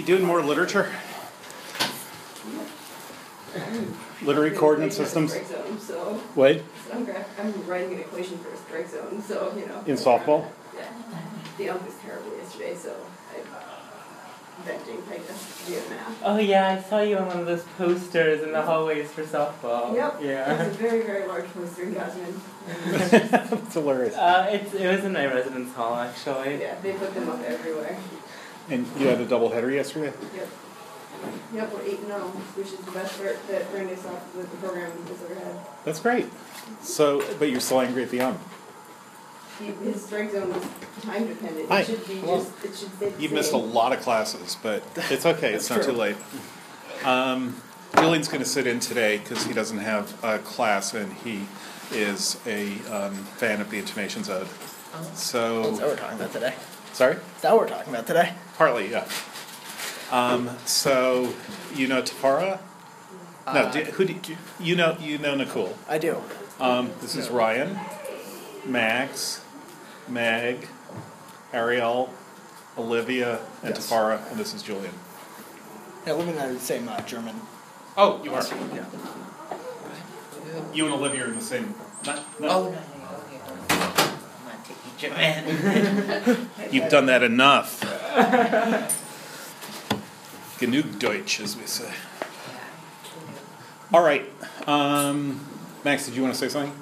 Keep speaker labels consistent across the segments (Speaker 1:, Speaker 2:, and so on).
Speaker 1: You doing more literature? Literary coordinate systems?
Speaker 2: Strike zone, so
Speaker 1: What?
Speaker 2: I'm, gra- I'm writing an equation for a strike zone, so you know.
Speaker 1: In softball?
Speaker 2: Yeah. The ump was terrible yesterday, so I'm venting, I guess, via math.
Speaker 3: Oh yeah, I saw you on one of those posters in the hallways for softball.
Speaker 2: Yep. It
Speaker 3: Yeah.
Speaker 2: was a very, very large poster in Gosman.
Speaker 1: That's hilarious.
Speaker 3: Uh, it's it was in my residence hall actually.
Speaker 2: Yeah, they put them up everywhere.
Speaker 1: And you had a doubleheader yesterday?
Speaker 2: Yep. Yep, we're eight and oh, which is the best start that Brandeis Soft with the program has ever had.
Speaker 1: That's great. So, but you're still angry at the ump.
Speaker 2: His strike zone was time dependent.
Speaker 1: Hi.
Speaker 2: It should be
Speaker 1: Well,
Speaker 2: just, it should stay the
Speaker 1: You've missed a lot of classes, but it's okay. It's not
Speaker 3: That's
Speaker 1: too late. Um, Julian's going to sit in today because he doesn't have a class and he is a um, fan of the intimations ode.
Speaker 4: That's what we're talking about today.
Speaker 1: Sorry?
Speaker 4: That's what we're talking about today.
Speaker 1: Partly, yeah. Um, so, you know Tafara? No,
Speaker 4: Uh,
Speaker 1: do, who do you, you know? You know Nicole.
Speaker 4: I do.
Speaker 1: Um, this is Ryan, Max, Meg, Ariel, Olivia, and
Speaker 4: Yes.
Speaker 1: Tafara, and this is Julian.
Speaker 4: Yeah, living in the same uh, German.
Speaker 1: Oh, you are.
Speaker 4: Yeah.
Speaker 1: You and Olivia are in the same. Not,
Speaker 5: Oh, no, no, no, okay, hold on. I'm not taking German.
Speaker 1: You've done that enough. Genug Deutsch, as we say. All right. Um, Max, did you want to say something?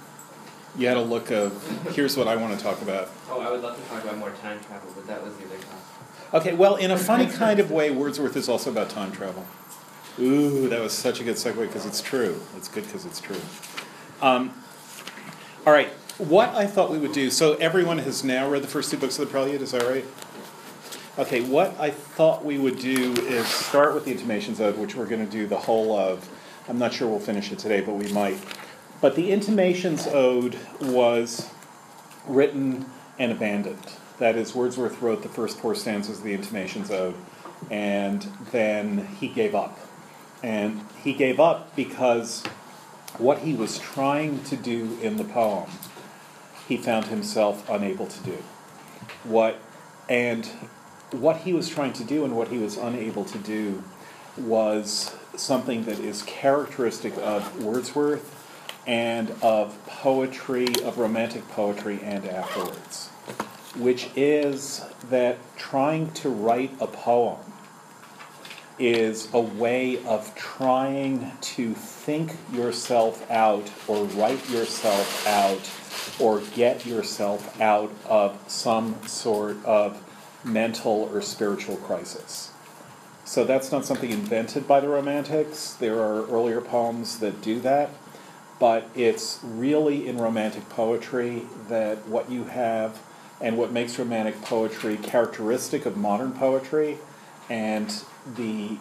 Speaker 1: You had a look of. Here's what I want to talk about.
Speaker 6: Oh, I would love to talk about more time travel, but that was the other class.
Speaker 1: Okay, well, in a funny kind of way, Wordsworth is also about time travel. Ooh, that was such a good segue because it's true. It's good because it's true. Um, all right, what I thought we would do so, everyone has now read the first two books of the Prelude, is that right? Okay, what I thought we would do is start with the Intimations Ode, which we're going to do the whole of. I'm not sure we'll finish it today, but we might. But the Intimations Ode was written and abandoned. That is, Wordsworth wrote the first four stanzas of the Intimations Ode, and then he gave up. And he gave up because what he was trying to do in the poem, he found himself unable to do. What and what he was trying to do and what he was unable to do was something that is characteristic of Wordsworth and of poetry, of romantic poetry, and afterwards, which is that trying to write a poem is a way of trying to think yourself out or write yourself out or get yourself out of some sort of mental or spiritual crisis. So that's not something invented by the Romantics. There are earlier poems that do that, but it's really in Romantic poetry that what you have and what makes Romantic poetry characteristic of modern poetry and the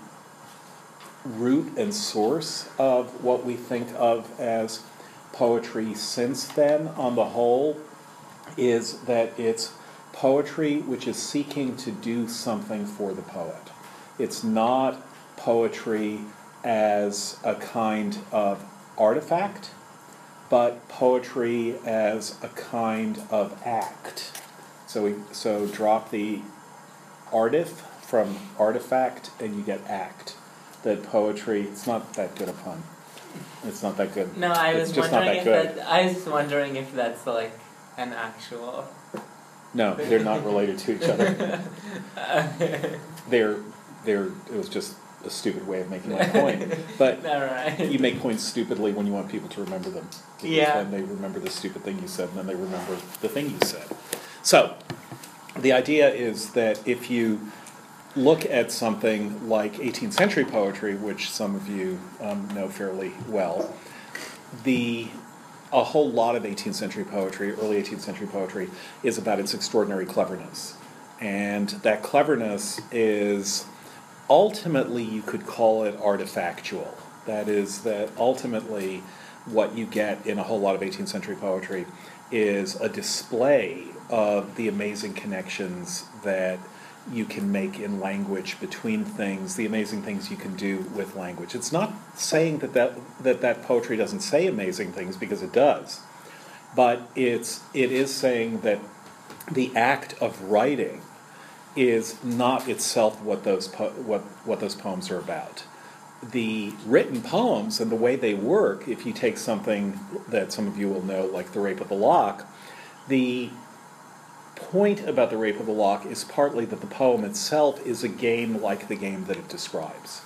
Speaker 1: root and source of what we think of as poetry since then, on the whole, is that it's poetry which is seeking to do something for the poet. It's not poetry as a kind of artifact, but poetry as a kind of act. So we so drop the artif from artifact and you get act. That poetry it's not that good a pun. It's not that good.
Speaker 3: No, I was
Speaker 1: just not
Speaker 3: wondering
Speaker 1: that
Speaker 3: if
Speaker 1: good.
Speaker 3: that I was wondering if that's like an actual.
Speaker 1: No, they're not related to each other. They're they're it was just a stupid way of making my point. But
Speaker 3: All right.
Speaker 1: you make points stupidly when you want people to remember them.
Speaker 3: Yeah.
Speaker 1: then they remember the stupid thing you said and then they remember the thing you said. So the idea is that if you look at something like 18th century poetry, which some of you um, know fairly well, the a whole lot of 18th century poetry, early 18th century poetry, is about its extraordinary cleverness. And that cleverness is ultimately, you could call it artifactual. That is, that ultimately, what you get in a whole lot of 18th century poetry is a display of the amazing connections that you can make in language between things, the amazing things you can do with language. It's not saying that that, that, that poetry doesn't say amazing things, because it does, but it's, it is saying that the act of writing is not itself what those po- what what those poems are about. The written poems and the way they work, if you take something that some of you will know, like the Rape of the Lock, the point about the Rape of the Lock is partly that the poem itself is a game like the game that it describes.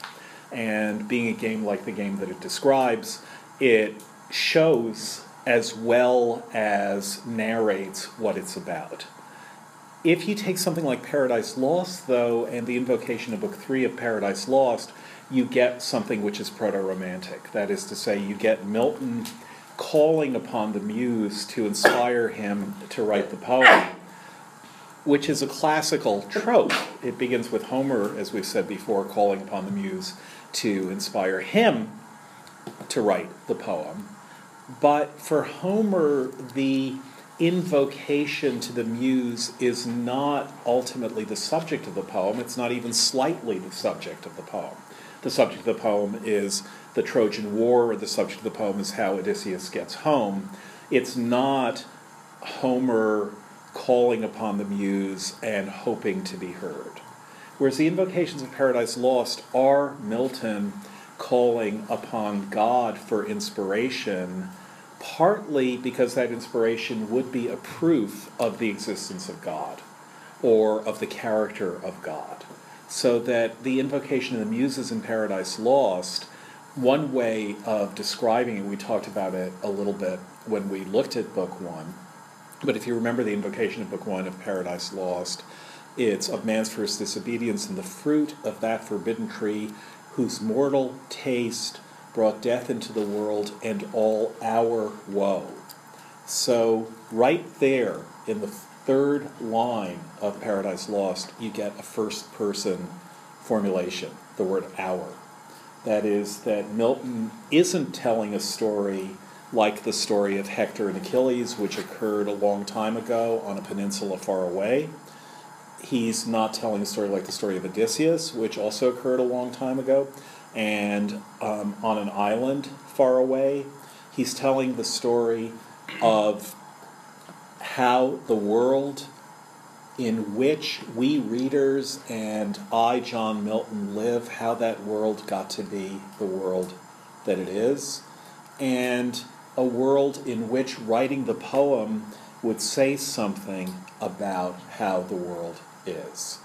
Speaker 1: And being a game like the game that it describes, it shows as well as narrates what it's about. If you take something like Paradise Lost, though, and the invocation of Book Three of Paradise Lost, you get something which is proto romantic. That is to say, you get Milton calling upon the muse to inspire him to write the poem, which is a classical trope. It begins with Homer, as we've said before, calling upon the muse to inspire him to write the poem. But for Homer, the invocation to the muse is not ultimately the subject of the poem, it's not even slightly the subject of the poem. The subject of the poem is the Trojan War, or the subject of the poem is how Odysseus gets home. It's not Homer calling upon the muse and hoping to be heard. Whereas the invocations of Paradise Lost are Milton calling upon God for inspiration, partly because that inspiration would be a proof of the existence of God or of the character of God. So that the invocation of the Muses in Paradise Lost, one way of describing it, we talked about it a little bit when we looked at Book One, but if you remember the invocation of Book One of Paradise Lost, it's of man's first disobedience and the fruit of that forbidden tree, whose mortal taste brought death into the world and all our woe. So, right there in the third line of Paradise Lost, you get a first person formulation, the word our. That is, that Milton isn't telling a story like the story of Hector and Achilles, which occurred a long time ago on a peninsula far away. He's not telling a story like the story of Odysseus, which also occurred a long time ago and um, on an island far away. He's telling the story of how the world in which we readers and I, John Milton, live, how that world got to be the world that it is, and a world in which writing the poem would say something about how the world is.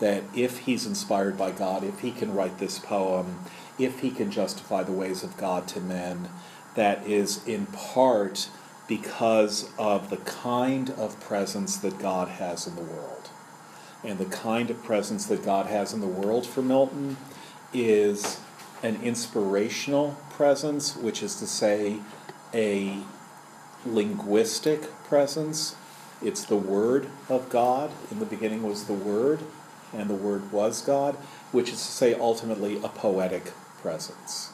Speaker 1: That if he's inspired by God, if he can write this poem, if he can justify the ways of God to men, that is in part because of the kind of presence that God has in the world. And the kind of presence that God has in the world for Milton is an inspirational presence, which is to say, a linguistic presence. It's the Word of God. In the beginning was the Word, and the Word was God, which is to say, ultimately, a poetic presence.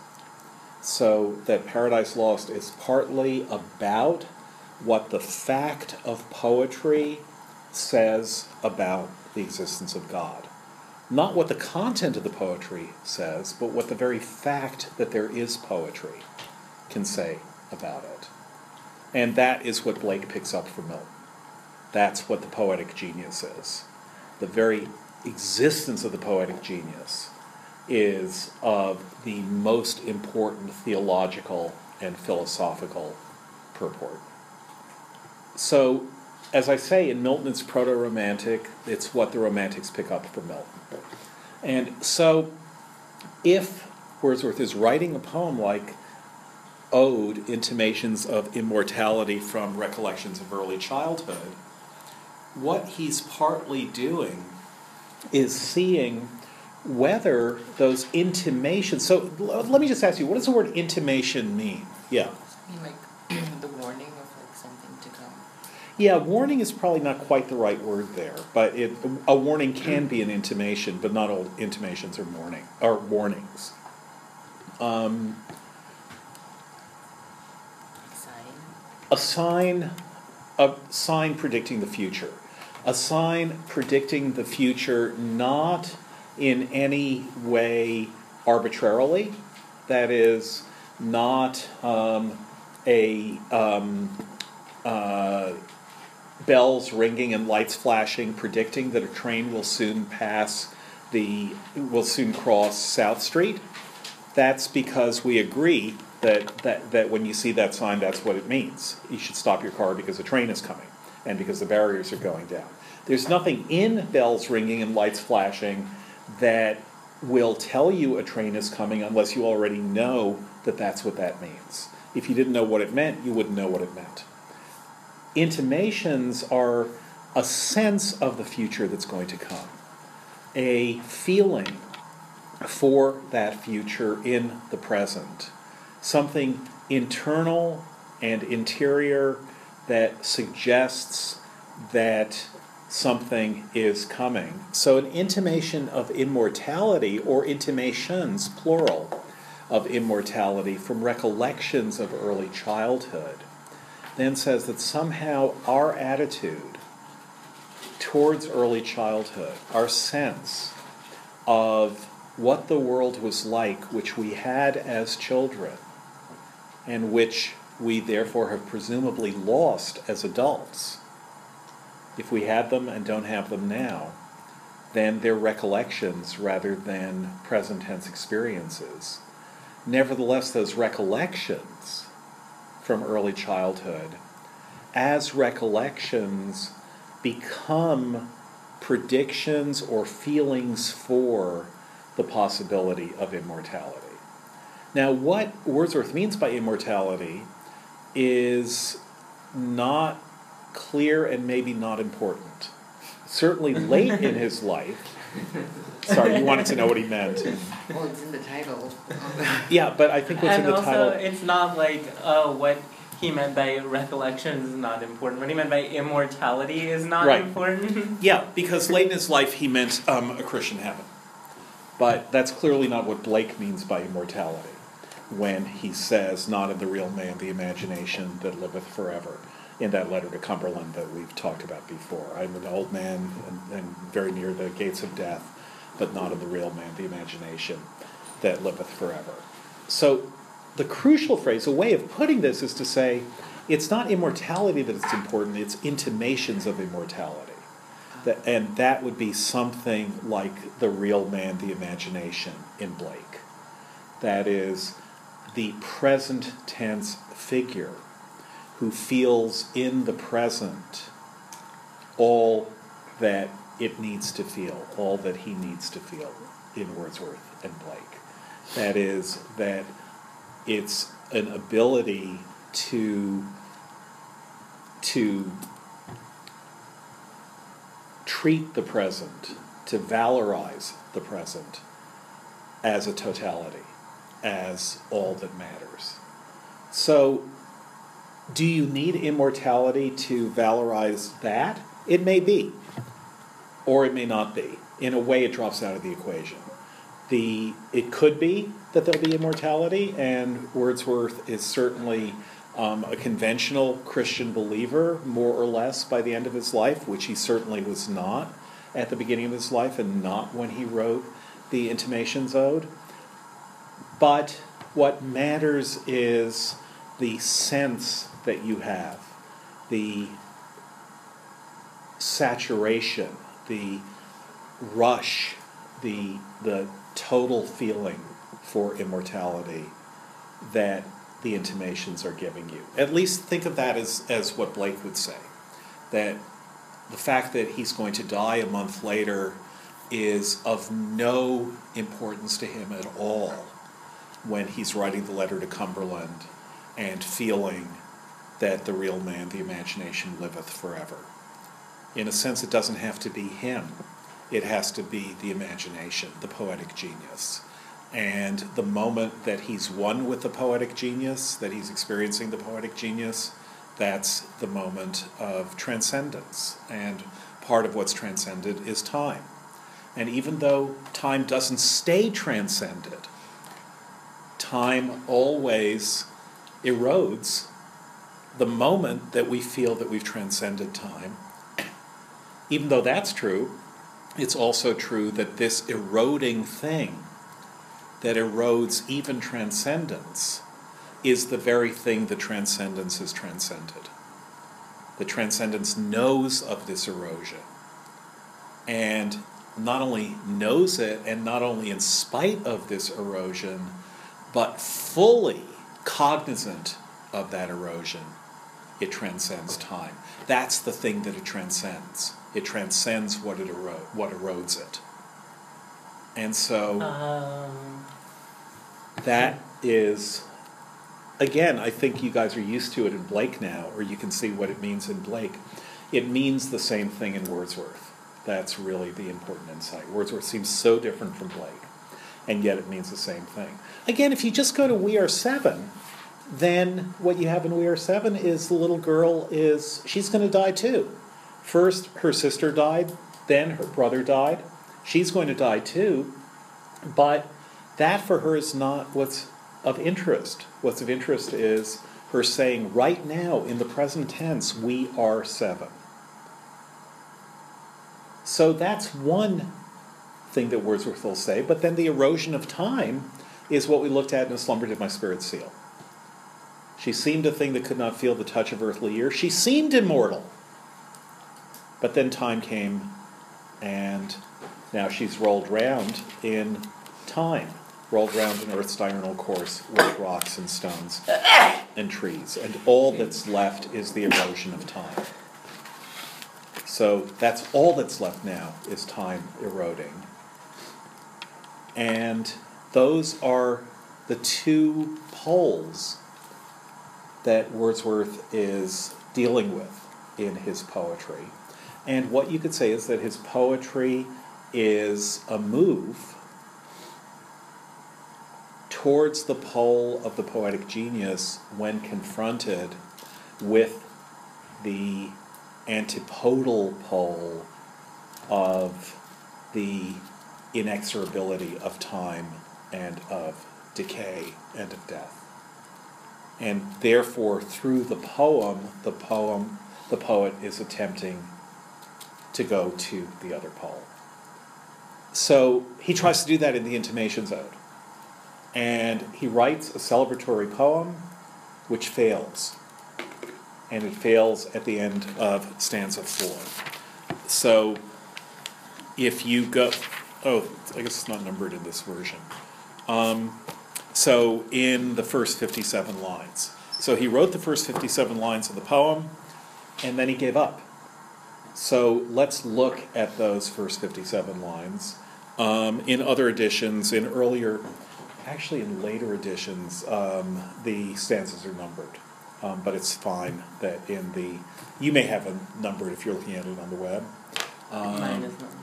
Speaker 1: So that Paradise Lost is partly about what the fact of poetry says about the existence of God. Not what the content of the poetry says, but what the very fact that there is poetry can say about it. And that is what Blake picks up from Milton. That's what the poetic genius is. The very existence of the poetic genius is of the most important theological and philosophical purport. So, as I say, in Milton it's proto romantic, it's what the romantics pick up from Milton. And so, if Wordsworth is writing a poem like Ode, Intimations of Immortality from Recollections of Early Childhood, what he's partly doing is seeing whether those intimations. So let me just ask you, what does the word intimation mean? Yeah.
Speaker 5: I mean, like the warning of like something to come.
Speaker 1: Yeah, warning is probably not quite the right word there, but it, a warning can be an intimation, but not all intimations are warning or warnings. Um, a sign, a sign predicting the future, a sign predicting the future not in any way arbitrarily. That is not um, a um, uh, bells ringing and lights flashing, predicting that a train will soon pass the, will soon cross South Street, that's because we agree that, that, that when you see that sign, that's what it means. You should stop your car because a train is coming and because the barriers are going down. There's nothing in bells ringing and lights flashing that will tell you a train is coming unless you already know that that's what that means. If you didn't know what it meant, you wouldn't know what it meant. Intimations are a sense of the future that's going to come, a feeling for that future in the present, something internal and interior that suggests that something is coming. So, an intimation of immortality, or intimations, plural, of immortality from recollections of early childhood, then says that somehow our attitude towards early childhood, our sense of what the world was like, which we had as children, and which we therefore have presumably lost as adults, if we had them and don't have them now, then they're recollections rather than present tense experiences. Nevertheless, those recollections from early childhood, as recollections, become predictions or feelings for the possibility of immortality. Now, what Wordsworth means by immortality is not clear and maybe not important. Certainly late in his life. Sorry, you wanted to know what he meant.
Speaker 5: Well, it's in the title.
Speaker 1: Yeah, but I think what's
Speaker 3: and
Speaker 1: in the
Speaker 3: also,
Speaker 1: title.
Speaker 3: it's not like oh, what he meant by recollection is not important. What he meant by immortality is not
Speaker 1: Right.
Speaker 3: important.
Speaker 1: Yeah, because late in his life he meant um, a Christian heaven. But that's clearly not what Blake means by immortality when he says, Not of the real man, the imagination that liveth forever, in that letter to Cumberland that we've talked about before. I'm an old man and, and very near the gates of death, but not of the real man, the imagination that liveth forever. So the crucial phrase, a way of putting this is to say, it's not immortality that is important, it's intimations of immortality. That, and that would be something like the real man, the imagination in Blake. That is the present tense figure who feels in the present all that it needs to feel, all that he needs to feel in Wordsworth and Blake. That is, that it's an ability to to treat the present, to valorize the present as a totality, as all that matters. So, do you need immortality to valorize that? It may be, or it may not be. In a way, it drops out of the equation. The, it could be that there'll be immortality, and Wordsworth is certainly um, a conventional Christian believer, more or less, by the end of his life, which he certainly was not at the beginning of his life and not when he wrote the Intimations Ode. But what matters is the sense that you have, the saturation, the rush, the, the total feeling for immortality that the intimations are giving you. At least think of that as, as what Blake would say. That the fact that he's going to die a month later is of no importance to him at all when he's writing the letter to Cumberland and feeling that the real man, the imagination, liveth forever. In a sense, it doesn't have to be him, it has to be the imagination, the poetic genius. And the moment that he's one with the poetic genius, that he's experiencing the poetic genius, that's the moment of transcendence. And part of what's transcended is time. And even though time doesn't stay transcended, time always erodes the moment that we feel that we've transcended time. Even though that's true, it's also true that this eroding thing that erodes even transcendence is the very thing that transcendence has transcended. The transcendence knows of this erosion. And not only knows it, and not only in spite of this erosion, but fully cognizant of that erosion, it transcends time. That's the thing that it transcends. It transcends what it ero- what erodes it. And so
Speaker 3: Um,
Speaker 1: that is again, I think you guys are used to it in Blake now, or you can see what it means in Blake. It means the same thing in Wordsworth. That's really the important insight. Wordsworth seems so different from Blake, and yet it means the same thing. Again, if you just go to We Are Seven, then what you have in We Are Seven is the little girl is she's going to die too. First, her sister died, then her brother died. She's going to die too, but that for her is not what's of interest. What's of interest is her saying, right now, in the present tense, we are seven. So that's one thing that Wordsworth will say, but then the erosion of time is what we looked at in Slumber Did My Spirit Seal. She seemed a thing that could not feel the touch of earthly years. She seemed immortal. But then time came, and now she's rolled round in time, rolled round in Earth's diurnal course with rocks and stones and trees. And all that's left is the erosion of time. So that's all that's left now is time eroding. And those are the two poles that Wordsworth is dealing with in his poetry. And what you could say is that his poetry is a move towards the pole of the poetic genius when confronted with the antipodal pole of the inexorability of time and of decay and of death. And therefore, through the poem, the poem, the poet is attempting to go to the other pole. So he tries to do that in the Intimations Ode. And he writes a celebratory poem which fails. And it fails at the end of stanza four. So if you go, oh, I guess it's not numbered in this version. Um, so in the first 57 lines. So he wrote the first 57 lines of the poem, and then he gave up. So let's look at those first 57 lines. Um, in other editions, in earlier, actually in later editions, um, the stanzas are numbered. Um, but it's fine that in the, you may have it numbered if you're looking at it on the web. Um,
Speaker 3: mine is not numbered.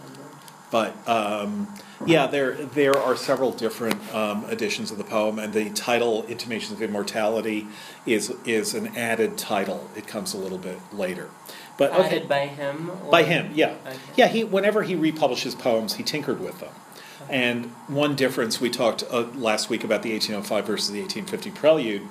Speaker 1: But um, yeah, there there are several different um, editions of the poem, and the title "Intimations of Immortality" is is an added title. It comes a little bit later, but okay,
Speaker 3: Added by him? Or?
Speaker 1: by him, yeah,
Speaker 3: Okay.
Speaker 1: yeah. He whenever he republishes poems, he tinkered with them. And one difference we talked uh, last week about the 1805 versus the 1850 prelude.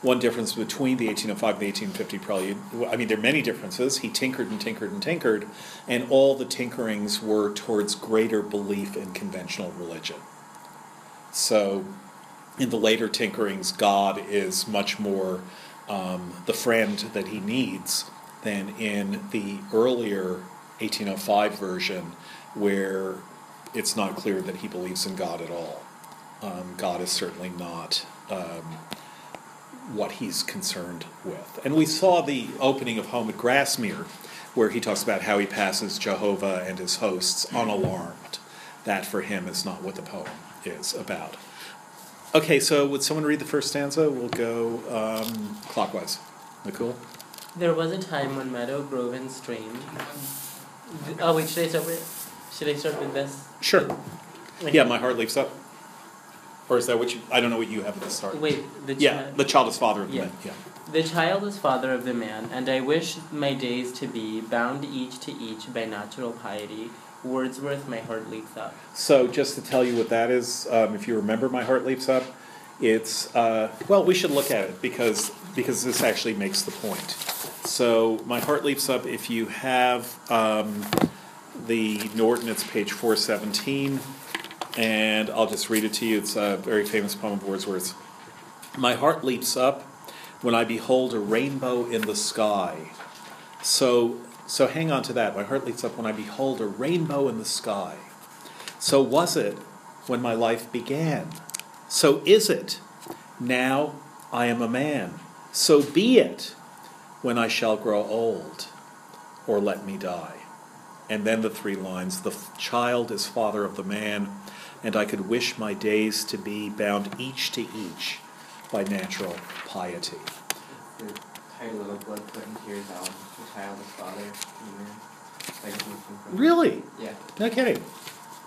Speaker 1: One difference between the 1805 and the 1850 prelude, I mean, there are many differences. He tinkered and tinkered and tinkered, and all the tinkerings were towards greater belief in conventional religion. So, in the later tinkerings, God is much more um, the friend that he needs than in the earlier 1805 version, where it's not clear that he believes in God at all. Um, God is certainly not um, what he's concerned with. And we saw the opening of Home at Grasmere, where he talks about how he passes Jehovah and his hosts unalarmed. That for him is not what the poem is about. Okay, so would someone read the first stanza? We'll go um, clockwise. Nicole?
Speaker 3: There was a time when meadow, grove, and stream. Oh wait, should I start with? Should I start with this?
Speaker 1: Sure. Yeah, my heart leaps up. Or is that what you? I don't know what you have at the start.
Speaker 3: Wait, the
Speaker 1: yeah,
Speaker 3: chi-
Speaker 1: the child is father of the
Speaker 3: Yeah.
Speaker 1: man. Yeah.
Speaker 3: The child is father of the man, and I wish my days to be bound each to each by natural piety. Wordsworth, my heart leaps up.
Speaker 1: So just to tell you what that is, um, if you remember, my heart leaps up. It's uh, well, we should look at it because because this actually makes the point. So my heart leaps up. If you have um, the Norton, it's page four seventeen, and I'll just read it to you. It's a very famous poem of Wordsworth's. My heart leaps up when I behold a rainbow in the sky, So, so hang on to that. My heart leaps up when I behold a rainbow in the sky. So was it when my life began. So is it. Now I am a man. So be it when I shall grow old, or let me die. And then the three lines the child is father of the man, and I could wish my days to be bound each to each by natural piety.
Speaker 6: The title of blood, sweat, and tears album. The child is father. Amen. Like a movement from-
Speaker 1: Really?
Speaker 6: Yeah.
Speaker 1: No kidding.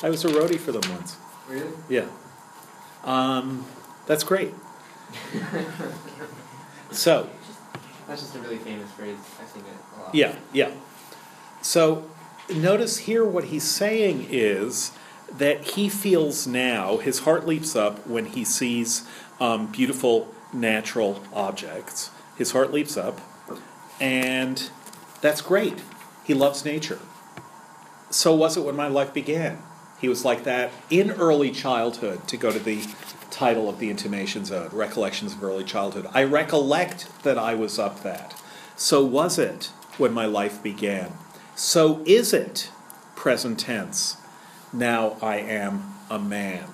Speaker 1: I was a roadie for them once.
Speaker 6: Really?
Speaker 1: Yeah. Um, that's great. So,
Speaker 6: That's just a really famous phrase. I sing it a lot.
Speaker 1: yeah, yeah. So, notice here what he's saying is that he feels now, his heart leaps up when he sees um, beautiful natural objects. His heart leaps up, and that's great. He loves nature. So was it when my life began. He was like that in early childhood, to go to the title of the intimations ode, Recollections of Early Childhood. I recollect that I was up that. So was it when my life began. So is it, present tense. Now I am a man.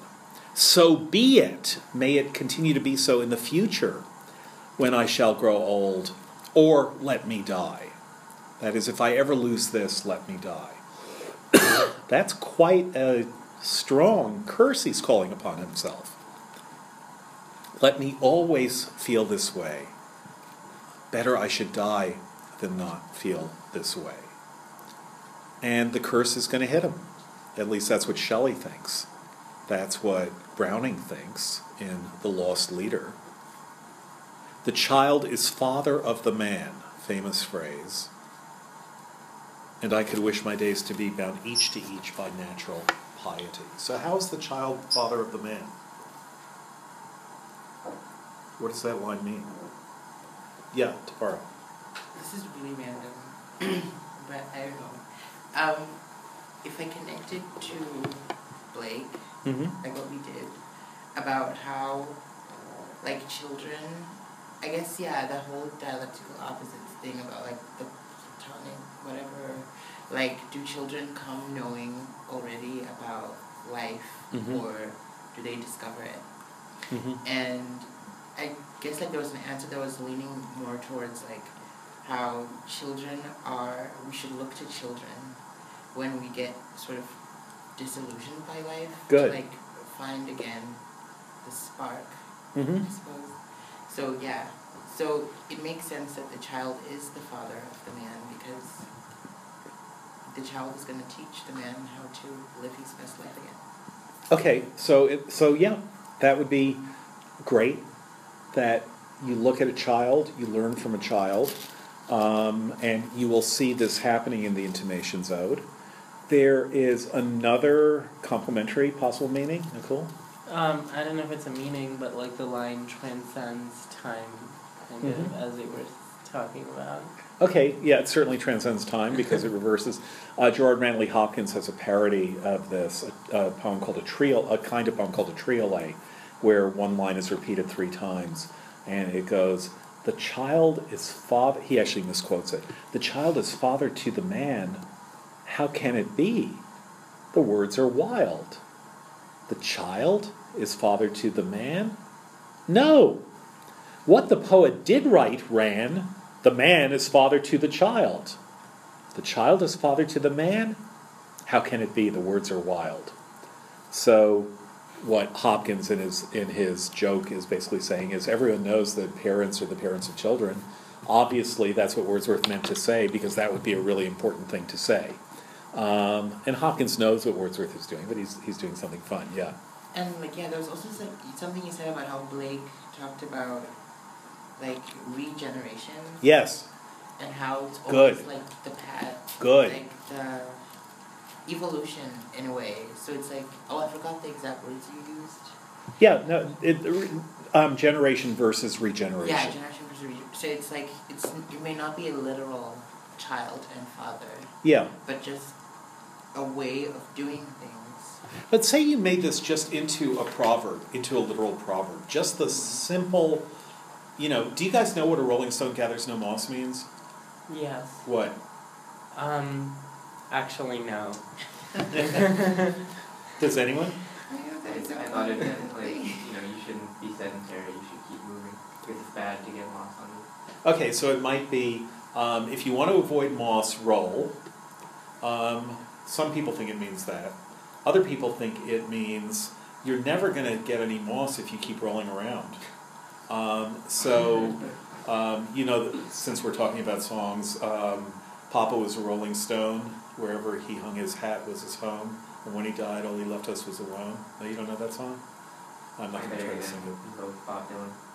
Speaker 1: So be it, may it continue to be so in the future when I shall grow old, or let me die. That is, if I ever lose this, let me die. That's quite a strong curse he's calling upon himself. Let me always feel this way. Better I should die than not feel this way. And the curse is going to hit him. At least that's what Shelley thinks. That's what Browning thinks in The Lost Leader. The child is father of the man, famous phrase. And I could wish my days to be bound each to each by natural piety. So, how is the child father of the man? What does that line mean? Yeah, Tafara.
Speaker 5: This is really random, but I don't know. Um, if I connected to Blake,
Speaker 1: Mm-hmm.
Speaker 5: like what we did, about how, like, children, I guess, yeah, the whole dialectical opposites thing about, like, the platonic, whatever, like, do children come knowing already about life,
Speaker 1: Mhm.
Speaker 5: or do they discover it?
Speaker 1: Mm-hmm.
Speaker 5: and I guess like there was an answer that was leaning more towards like how children are we should look to children when we get sort of disillusioned by life
Speaker 1: Good.
Speaker 5: to like find again the spark
Speaker 1: Mm-hmm.
Speaker 5: I suppose so yeah so it makes sense that the child is the father of the man because the child is going to teach the man how to live his best life again
Speaker 1: Okay, so it, so yeah, that would be great. That you look at a child, you learn from a child, um, and you will see this happening in the intimations ode. There is another complementary possible meaning, Nicole.
Speaker 3: Um, I don't know if it's a meaning, but like the line transcends time, kind of
Speaker 1: Mhm.
Speaker 3: as they were talking about.
Speaker 1: Okay, yeah, it certainly transcends time because it reverses. Uh, Gerard Manley Hopkins has a parody of this, a, a poem called a trio, a kind of poem called a triolet, where one line is repeated three times, and it goes, "The child is father." He actually misquotes it. "The child is father to the man. How can it be? The words are wild. The child is father to the man. No, what the poet did write ran, the man is father to the child. The child is father to the man? How can it be? The words are wild. So, what Hopkins in his, in his joke is basically saying is everyone knows that parents are the parents of children. Obviously, that's what Wordsworth meant to say because that would be a really important thing to say. Um, and Hopkins knows what Wordsworth is doing, but he's, he's doing something fun, yeah.
Speaker 5: And like yeah, there was also some, something you said about how Blake talked about like regeneration
Speaker 1: Yes,
Speaker 5: and how it's
Speaker 1: Good.
Speaker 5: like the path,
Speaker 1: good.
Speaker 5: like the evolution in a way. So it's like oh, I forgot the exact words you used.
Speaker 1: Yeah, no, it, um, generation versus regeneration.
Speaker 5: Yeah, generation versus rege- so it's like it's it may not be a literal child and father,
Speaker 1: yeah.
Speaker 5: but just a way of doing things.
Speaker 1: But say you made this just into a proverb, into a literal proverb. Just the simple, you know, do you guys know what a rolling stone gathers no moss means?
Speaker 3: Yes.
Speaker 1: What?
Speaker 3: Um, actually, no.
Speaker 1: Does anyone?
Speaker 6: I, I thought it meant like, you know, you shouldn't be sedentary, you should keep moving. Because it's bad to get lost on it.
Speaker 1: Okay, so it might be um, if you want to avoid moss, roll. Um, some people think it means that. Other people think it means you're never going to get any moss if you keep rolling around. Um, so, um, you know, since we're talking about songs, um, Papa was a rolling stone. Wherever he hung his hat was his home. And when he died, all he left us was alone. No, you don't know that song? I'm not going to try to sing it.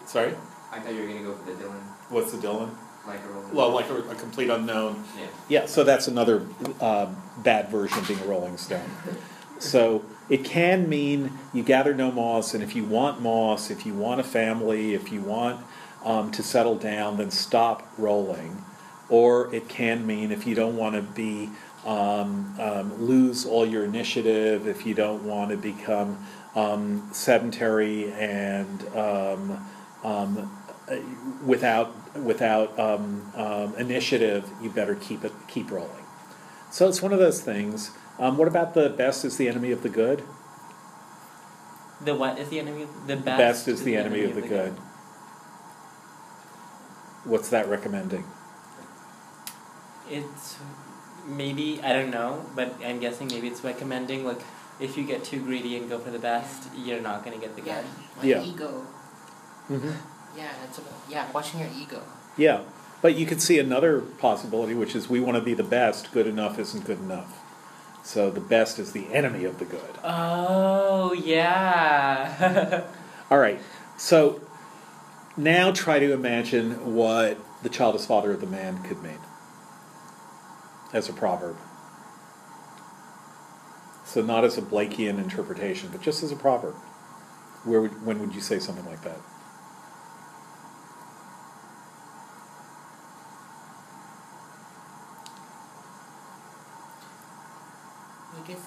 Speaker 1: Sorry?
Speaker 6: I thought you were gonna go for the Dylan,
Speaker 1: What's the Dylan?
Speaker 6: Like a rolling.
Speaker 1: Well, like a, a complete unknown.
Speaker 6: Yeah.
Speaker 1: Yeah, so that's another um, bad version of being a Rolling Stone. So it can mean you gather no moss, and if you want moss, if you want a family, if you want um, to settle down, then stop rolling. Or it can mean if you don't want to be um, um, lose all your initiative, if you don't want to become um, sedentary and um, without without um, um, initiative, you better keep it keep rolling. So it's one of those things. Um, what about the best is the enemy of the good?
Speaker 3: The what is the enemy? The
Speaker 1: The
Speaker 3: best,
Speaker 1: best is the enemy of the good. What's that recommending?
Speaker 3: It's maybe I don't know, but I'm guessing maybe it's recommending like if you get too greedy and go for the best, you're not gonna get the
Speaker 5: Yeah,
Speaker 3: good.
Speaker 5: like
Speaker 1: Yeah.
Speaker 5: ego.
Speaker 1: Mm-hmm.
Speaker 5: Yeah, it's about yeah, watching your ego.
Speaker 1: Yeah, but you could see another possibility, which is we want to be the best. Good enough isn't good enough. So the best is the enemy of the good.
Speaker 3: Oh yeah.
Speaker 1: All right. So now try to imagine what the child is father of the man could mean as a proverb. So not as a Blakean interpretation, but just as a proverb. Where would, when would you say something like that?
Speaker 5: I guess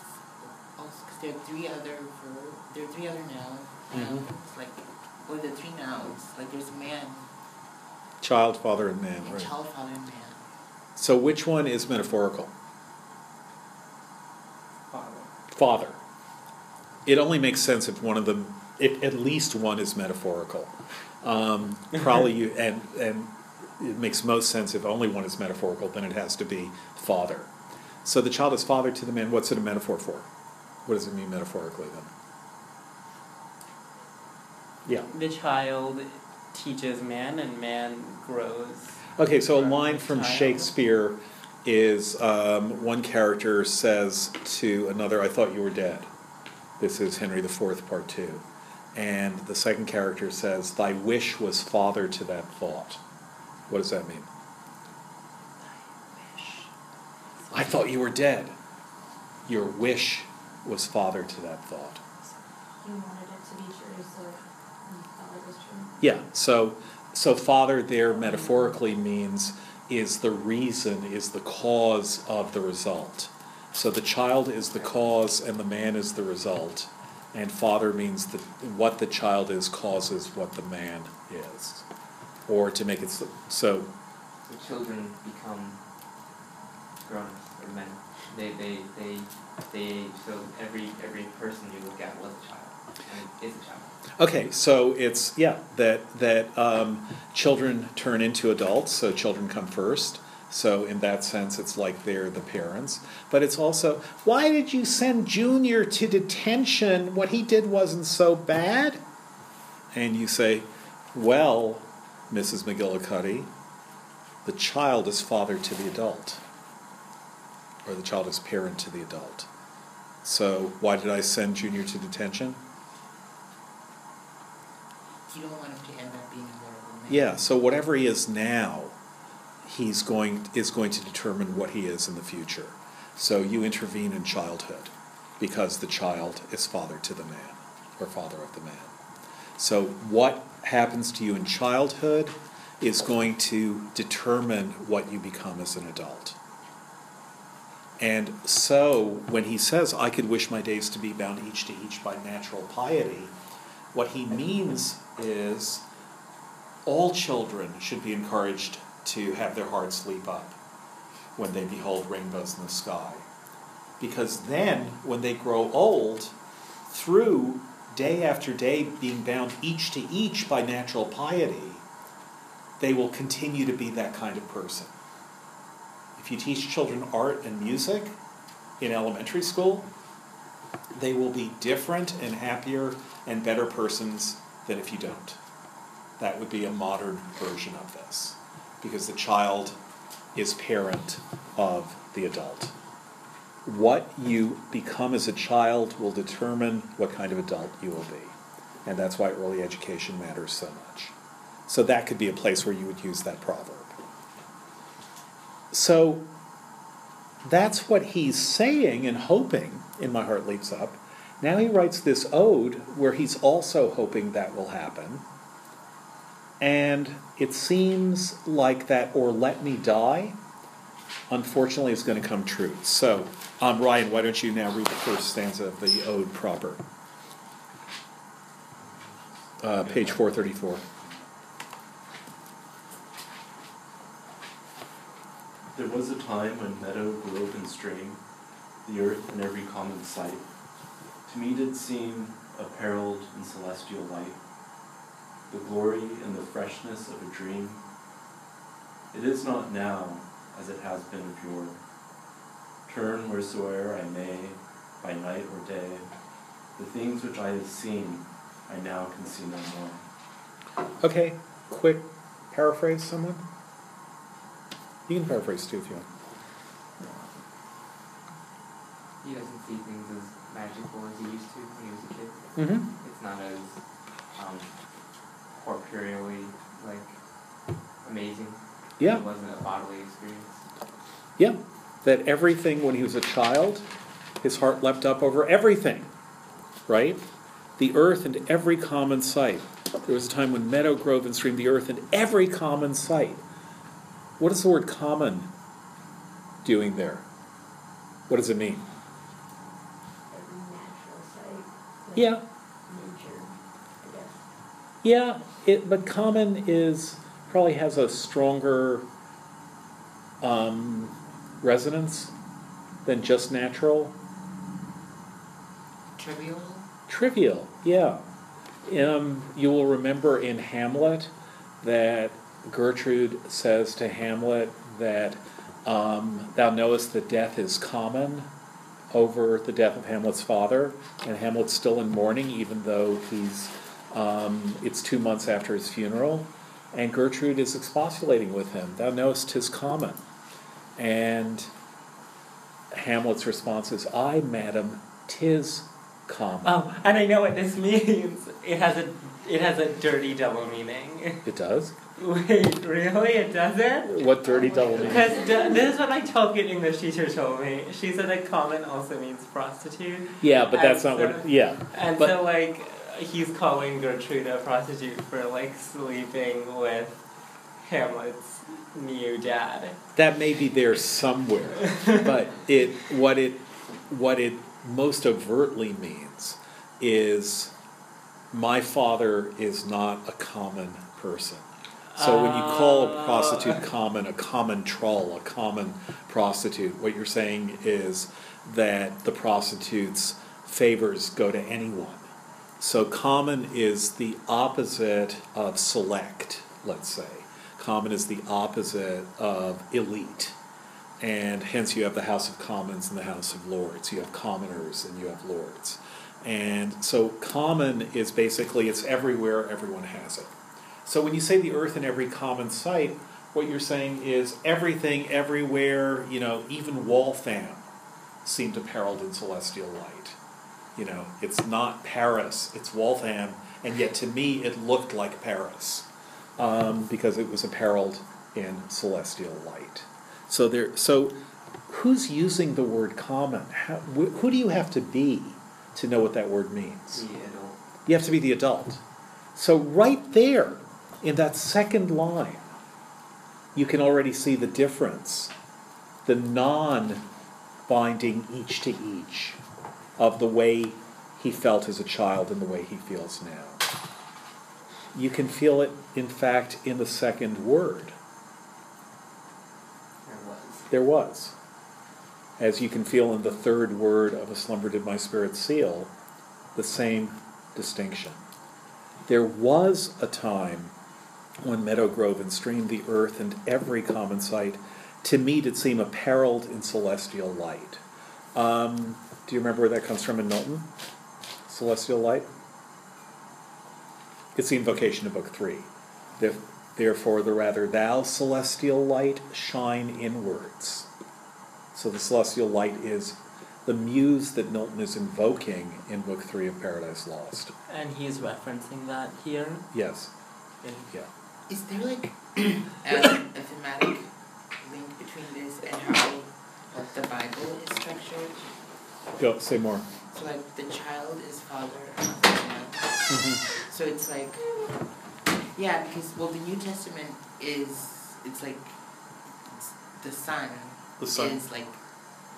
Speaker 5: also because there are three other for there are three other nouns.
Speaker 1: Mhm.
Speaker 5: Like or the three nouns. Like there's man,
Speaker 1: Child, father, and man,
Speaker 5: and
Speaker 1: right?
Speaker 5: child, father, and man.
Speaker 1: So which one is metaphorical?
Speaker 6: Father.
Speaker 1: Father. It only makes sense if one of them, if at least one is metaphorical. Um, probably you, and and it makes most sense if only one is metaphorical. Then it has to be father. So the child is father to the man. What's it a metaphor for? What does it mean metaphorically then? Yeah.
Speaker 3: the child teaches man, and man grows.
Speaker 1: Okay, so a line from
Speaker 3: Child.
Speaker 1: Shakespeare is um, one character says to another, I thought you were dead. This is Henry IV, Part 2. And the second character says, Thy wish was father to that thought. What does that mean? I thought you were dead. Your wish was father to that thought.
Speaker 2: You wanted it to be true, so you thought it was true.
Speaker 1: Yeah, so so father there metaphorically means is the reason, is the cause of the result. So the child is the cause and the man is the result. And father means that what the child is causes what the man is. Or to make it so, so
Speaker 6: The children become grown-ups or men. They, they, they, they, so every, every person you look at was a child, and is a child.
Speaker 1: Okay, so it's yeah that that um, children turn into adults, so children come first. So in that sense, it's like they're the parents. But it's also why did you send Junior to detention? What he did wasn't so bad. And you say, well, Mrs. McGillicuddy, the child is father to the adult, or the child is parent to the adult. So why did I send Junior to detention?
Speaker 5: You don't want him to end up being a horrible man.
Speaker 1: Yeah, so whatever he is now, he's going is going to determine what he is in the future. So you intervene in childhood because the child is father to the man or father of the man. So what happens to you in childhood is going to determine what you become as an adult. And so when he says, I could wish my days to be bound each to each by natural piety, what he means is all children should be encouraged to have their hearts leap up when they behold rainbows in the sky. Because then, when they grow old, through day after day being bound each to each by natural piety, they will continue to be that kind of person. If you teach children art and music in elementary school, they will be different and happier and better persons than if you don't. That would be a modern version of this, because the child is parent of the adult. What you become as a child will determine what kind of adult you will be. And that's why early education matters so much. So that could be a place where you would use that proverb. So that's what he's saying and hoping in My Heart Leaps Up. Now he writes this ode where he's also hoping that will happen. And it seems like that, or let me die, unfortunately is going to come true. So, um, Ryan, why don't you now read the first stanza of the ode proper? Uh, page 434.
Speaker 7: There was a time when meadow, grove, and stream, the earth and every common sight, to me did seem apparelled in celestial light, the glory and the freshness of a dream. It is not now as it has been of yore. Turn wheresoe'er I may, by night or day, the things which I have seen, I now can see no more.
Speaker 1: Okay, quick paraphrase, someone? You can paraphrase too if you want.
Speaker 6: He doesn't see things as magical as he used to when he was a kid.
Speaker 1: Mm-hmm.
Speaker 6: It's not as um, corporeally like amazing.
Speaker 1: Yeah.
Speaker 6: It wasn't a bodily experience.
Speaker 1: Yeah, that everything, when he was a child, his heart leapt up over everything, right? The earth and every common sight. There was a time when meadow, grove, and stream, the earth and every common sight. What is the word common doing there? What does it mean?
Speaker 2: Every natural site. like
Speaker 1: Yeah,
Speaker 2: Nature, I guess.
Speaker 1: yeah, it, but common is, probably has a stronger um, resonance than just natural.
Speaker 5: Trivial.
Speaker 1: Trivial, yeah. Um, you will remember in Hamlet that Gertrude says to Hamlet that um, thou knowest that death is common over the death of Hamlet's father, and Hamlet's still in mourning even though he's um, it's two months after his funeral, and Gertrude is expostulating with him. Thou knowest 'tis common, and Hamlet's response is, "I, madam, 'tis common."
Speaker 3: Oh, and I know what this means. It has a it has a dirty double meaning.
Speaker 1: It does.
Speaker 3: Wait, really? It doesn't?
Speaker 1: What dirty double meaning?
Speaker 3: Because d- this is what my Tolkien English teacher told me. She said that common also means prostitute.
Speaker 1: Yeah, but that's
Speaker 3: And
Speaker 1: not
Speaker 3: so-
Speaker 1: what. Yeah,
Speaker 3: And
Speaker 1: But-
Speaker 3: so, like, he's calling Gertrude a prostitute for, like, sleeping with Hamlet's new dad.
Speaker 1: that may be there somewhere, but it what it what it most overtly means is my father is not a common person. So when you call a uh. prostitute common, a common troll, a common prostitute, what you're saying is that the prostitute's favors go to anyone. So common is the opposite of select, let's say. Common is the opposite of elite. And hence you have the House of Commons and the House of Lords. You have commoners and you have lords. And so common is basically it's everywhere, everyone has it. So when you say the earth in every common sight, what you're saying is everything, everywhere, you know, even Waltham seemed apparelled in celestial light. You know, it's not Paris, it's Waltham, and yet to me it looked like Paris um, because it was apparelled in celestial light. So there, so who's using the word common? How, wh- who do you have to be to know what that word means? You have to be the adult. So right there, in that second line, you can already see the difference, the non-binding each to each of the way he felt as a child and the way he feels now. You can feel it, in fact, in the second word.
Speaker 6: was.
Speaker 1: There was. As you can feel in the third word of A Slumber Did My Spirit Seal, the same distinction. There was a time when Meadow Grove and Stream, the earth, and every common sight, to me did seem apparelled in celestial light. Um, do you remember where that comes from in Milton? Celestial light? It's the invocation of Book Three. Therefore, the rather thou celestial light shine inwards. So the celestial light is the muse that Milton is invoking in Book Three of Paradise Lost.
Speaker 3: And he's referencing that here.
Speaker 1: Yes.
Speaker 3: in-
Speaker 1: Yeah.
Speaker 5: Is there like a, a thematic link between this and how the Bible is structured?
Speaker 1: Go say more.
Speaker 5: So like the child is father of the man. Mm-hmm. So it's like, yeah, because well, the New Testament is it's like it's, the son,
Speaker 1: The son.
Speaker 5: is like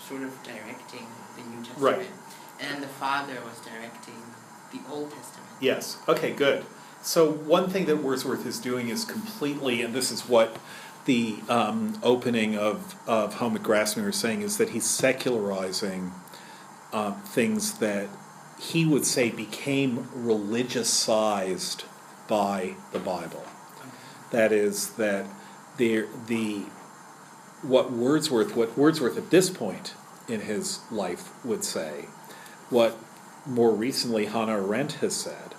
Speaker 5: sort of directing the New Testament,
Speaker 1: Right.
Speaker 5: and the father was directing the Old Testament.
Speaker 1: Yes. Okay, good. So one thing that Wordsworth is doing is completely, and this is what the um, opening of, of Home at Grasmere is saying, is that he's secularizing uh, things that he would say became religious-sized by the Bible. That is, that the, the what Wordsworth, what Wordsworth at this point in his life would say, what more recently Hannah Arendt has said,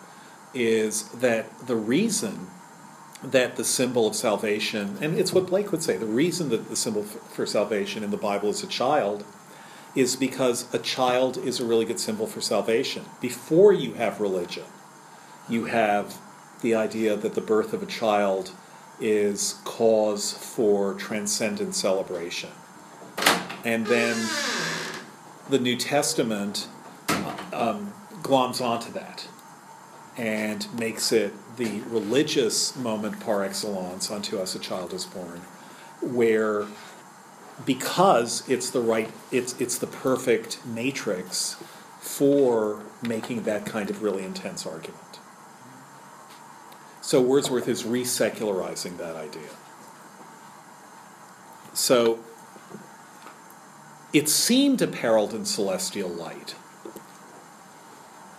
Speaker 1: is that the reason that the symbol of salvation, and it's what Blake would say, the reason that the symbol for salvation in the Bible is a child is because a child is a really good symbol for salvation. Before you have religion, you have the idea that the birth of a child is cause for transcendent celebration. And then the New Testament um, gloms onto that and makes it the religious moment par excellence unto us a child is born, where because it's the right it's it's the perfect matrix for making that kind of really intense argument. So Wordsworth is resecularizing that idea. So it seemed apparelled in celestial light.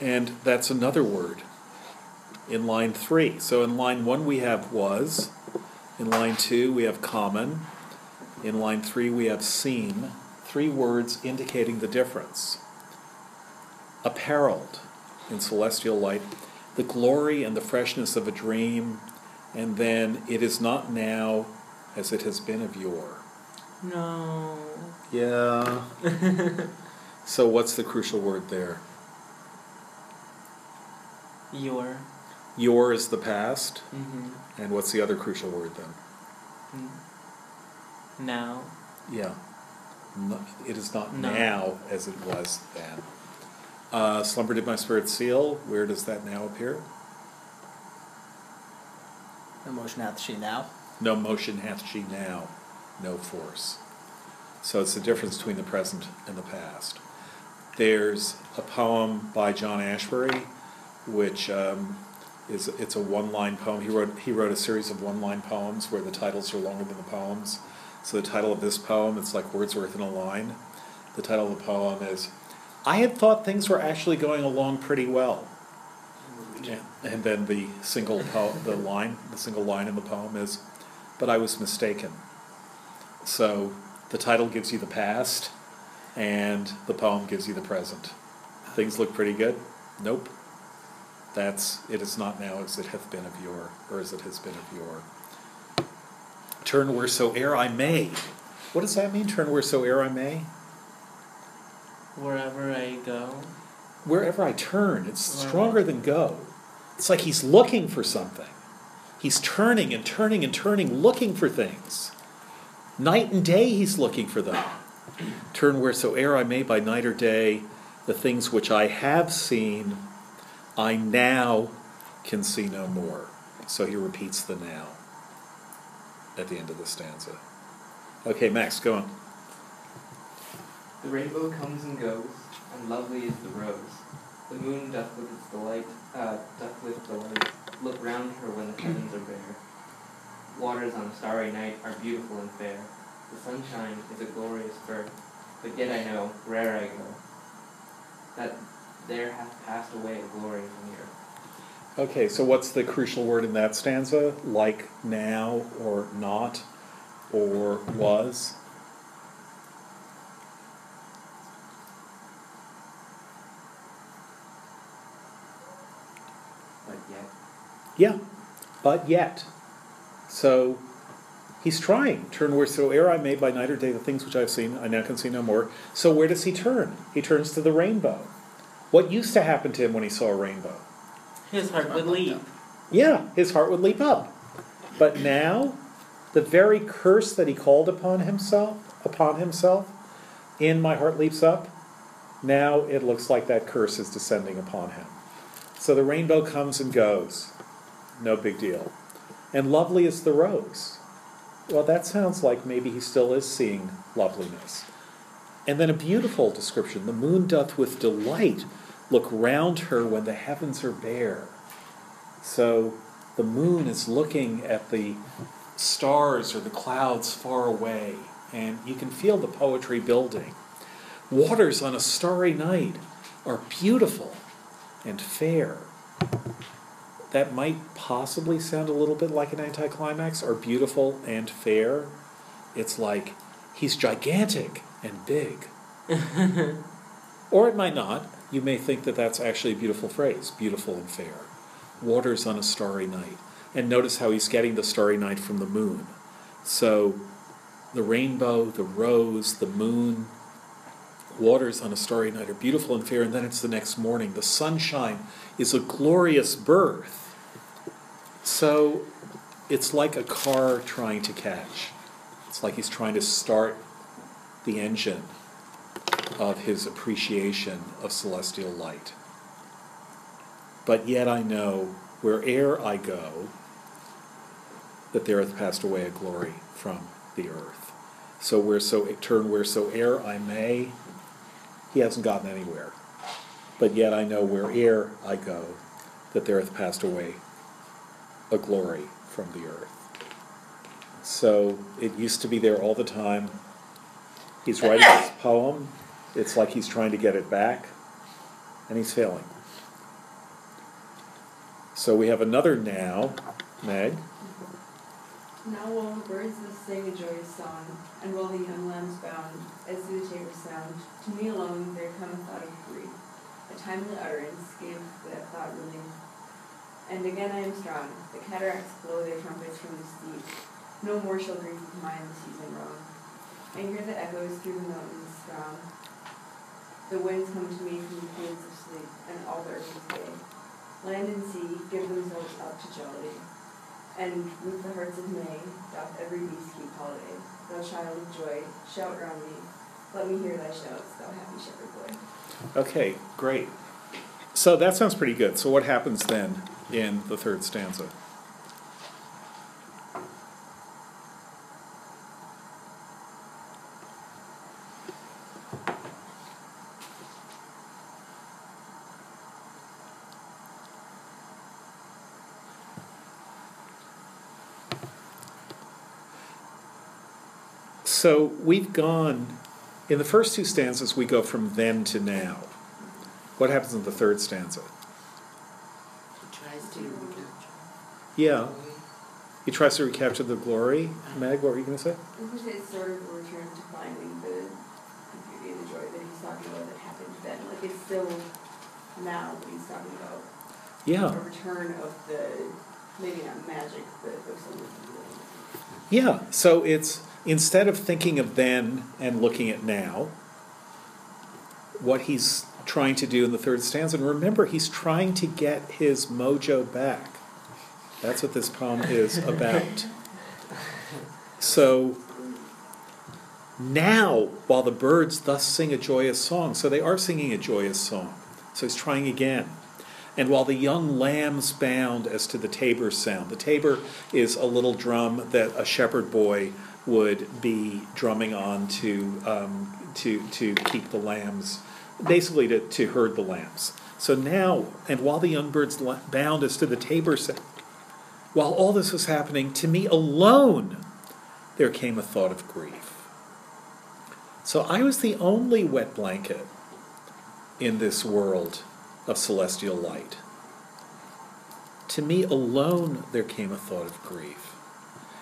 Speaker 1: And that's another word in line three. So in line one we have was, in line two we have common, in line three we have seen. Three words indicating the difference. Apparelled in celestial light, the glory and the freshness of a dream, and then it is not now as it has been of yore.
Speaker 3: No.
Speaker 1: Yeah. so what's the crucial word there?
Speaker 3: Your.
Speaker 1: Your is the past,
Speaker 3: Mm-hmm.
Speaker 1: and what's the other crucial word then?
Speaker 3: Now.
Speaker 1: Yeah. No, it is not
Speaker 3: No.
Speaker 1: now as it was then. Uh, Slumber did my spirit seal. Where does that now appear?
Speaker 4: No motion hath she now.
Speaker 1: No motion hath she now, no force. So it's the difference between the present and the past. There's a poem by John Ashbery, which um, is it's a one-line poem. He wrote he wrote a series of one-line poems where the titles are longer than the poems. So the title of this poem, it's like Wordsworth in a line. The title of the poem is, "I had thought things were actually going along pretty well." Yeah, and then the single po- the line, the single line in the poem is, "But I was mistaken." So the title gives you the past, and the poem gives you the present. Things look pretty good. Nope. That's it is not now as it hath been of yore, or as it has been of yore. Turn wheresoe'er I may. What does that mean? Turn wheresoe'er I may.
Speaker 3: Wherever I go.
Speaker 1: Wherever I turn, it's
Speaker 3: Wow.
Speaker 1: stronger than go. It's like he's looking for something. He's turning and turning and turning, looking for things. Night and day he's looking for them. Turn wheresoe'er I may by night or day, the things which I have seen, I now can see no more. So he repeats the now at the end of the stanza. Okay, Max, go on.
Speaker 6: The rainbow comes and goes, and lovely is the rose. The moon doth with its delight, uh, doth with delight look round her when the heavens are bare. Waters on a starry night are beautiful and fair. the sunshine is a glorious birth, but yet I know, where'er I go, that there hath passed away a glory from the earth.
Speaker 1: Okay, so what's the crucial word in that stanza? Like now, or not, or was?
Speaker 6: But yet,
Speaker 1: Yeah, but yet. So he's trying. Turn where so wheresoe'er I may by night or day, the things which I've seen, I now can see no more. So where does he turn? He turns to the rainbow. What used to happen to him when he saw a rainbow?
Speaker 3: His heart would leap.
Speaker 1: Yeah, his heart would leap up. But now, the very curse that he called upon himself, upon himself, in my heart leaps up, now it looks like that curse is descending upon him. So the rainbow comes and goes. No big deal. And lovely is the rose. Well, that sounds like maybe he still is seeing loveliness. And then a beautiful description the moon doth with delight look round her when the heavens are bare. So the moon is looking at the stars or the clouds far away, and you can feel the poetry building. Waters on a starry night are beautiful and fair. That might possibly sound a little bit like an anticlimax, are beautiful and fair. It's like he's gigantic and big. or it might not. You may think that that's actually a beautiful phrase, beautiful and fair waters on a starry night. And notice how he's getting the starry night from the moon. So the rainbow, the rose, the moon, waters on a starry night are beautiful and fair, and then it's the next morning. The sunshine is a glorious birth. So it's like a car trying to catch. It's like he's trying to start the engine of his appreciation of celestial light but yet I know where'er I go that there hath passed away a glory from the earth. So where so turn wheresoe'er I may, he hasn't gotten anywhere. But yet I know where'er I go that there hath passed away a glory from the earth. So it used to be there all the time. He's writing this poem. It's like he's trying to get it back, and he's failing. So we have another now, Meg.
Speaker 2: Now while the birds sing a joyous song, and while the young lambs bound, as the tabor sound, to me alone there come a thought of grief. A timely utterance gave that thought relief. And again I am strong, the cataracts blow their trumpets from the steep. No more shall grief of mine the season wrong. I hear the echoes through the mountains strong. The winds come to me from the plains of sleep, and all the earth is gay. Land and sea give themselves up to jollity, and with the hearts of May doth every beast keep holiday. Thou child of joy, shout round me, let me hear thy shouts, thou happy shepherd boy.
Speaker 1: Okay, great. So that sounds pretty good. So what happens then in the third stanza? So we've gone, in the first two stanzas, we go from then to now. What happens in the third stanza?
Speaker 5: He tries to recapture.
Speaker 1: Yeah, he tries to recapture the glory. Meg, what were you going to say?
Speaker 2: I was it's sort of a return to finding the, the beauty and the joy that he's talking about that happened then. Like it's still now what he's talking about.
Speaker 1: Yeah,
Speaker 2: A return of the, maybe not magic, but of some of the
Speaker 1: yeah. So it's instead of thinking of then and looking at now, what he's trying to do in the third stanza, and remember, he's trying to get his mojo back. That's what this poem is about. So now, while the birds thus sing a joyous song, so they are singing a joyous song. So he's trying again. And while the young lambs bound as to the tabor sound, the tabor is a little drum that a shepherd boy would be drumming on to um, to to keep the lambs, basically to, to herd the lambs. So now, and while the young birds bound as to the tabor sound, while all this was happening, to me alone, there came a thought of grief. So I was the only wet blanket in this world of celestial light. To me alone there came a thought of grief.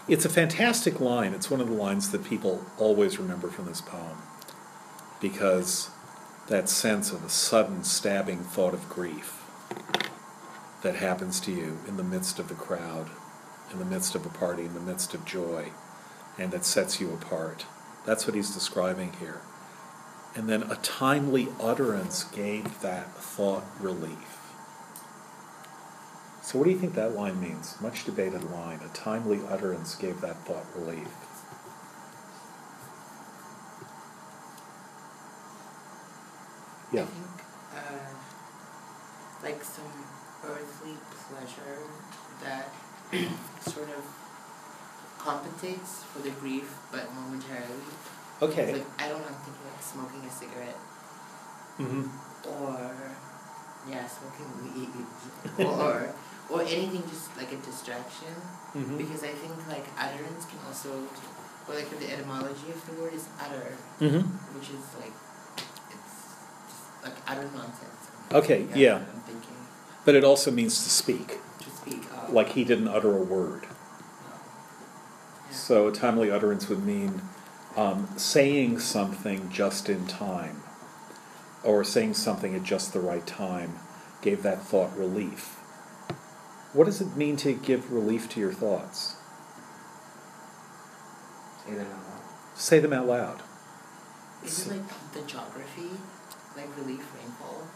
Speaker 1: It's a fantastic line. It's one of the lines that people always remember from this poem because that sense of a sudden stabbing thought of grief that happens to you in the midst of the crowd, in the midst of a party, in the midst of joy, and that sets you apart. That's what he's describing here. And then a timely utterance gave that thought relief. So, what do you think that line means? Much debated line. A timely utterance gave that thought relief.
Speaker 5: I
Speaker 1: Yeah.
Speaker 5: think, uh, like some earthly pleasure that sort of compensates for the grief, but momentarily.
Speaker 1: Okay.
Speaker 5: Like I don't know, I'm thinking like smoking a cigarette
Speaker 1: Mm-hmm.
Speaker 5: or yeah, smoking weed or or anything just like a distraction.
Speaker 1: hmm
Speaker 5: Because I think like utterance can also, or like the etymology of the word is utter,
Speaker 1: hmm
Speaker 5: which is like it's just like utter nonsense.
Speaker 1: Okay, yeah.
Speaker 5: I'm thinking
Speaker 1: But it also means to speak.
Speaker 5: to speak of.
Speaker 1: Like he didn't utter a word.
Speaker 5: Yeah.
Speaker 1: So a timely utterance would mean um, saying something just in time, or saying something at just the right time gave that thought relief. What does it mean to give relief to your thoughts?
Speaker 6: Say them out loud.
Speaker 1: Say them out loud.
Speaker 5: Is it like the geography, like relief rainfall?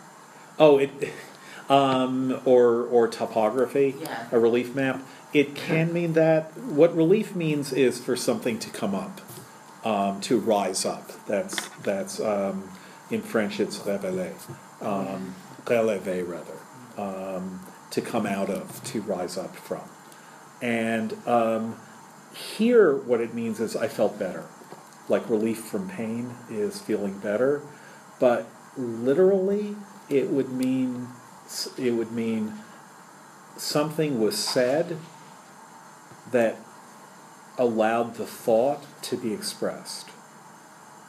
Speaker 1: Oh, it, um, or or topography,
Speaker 5: Yeah.
Speaker 1: a relief map. It can mean that. What relief means is for something to come up, um, to rise up. That's that's um, in French it's révéler, um, relever rather, um, to come out of, to rise up from. And um, here, what it means is I felt better. Like relief from pain is feeling better, but literally, it would mean it would mean something was said that allowed the thought to be expressed.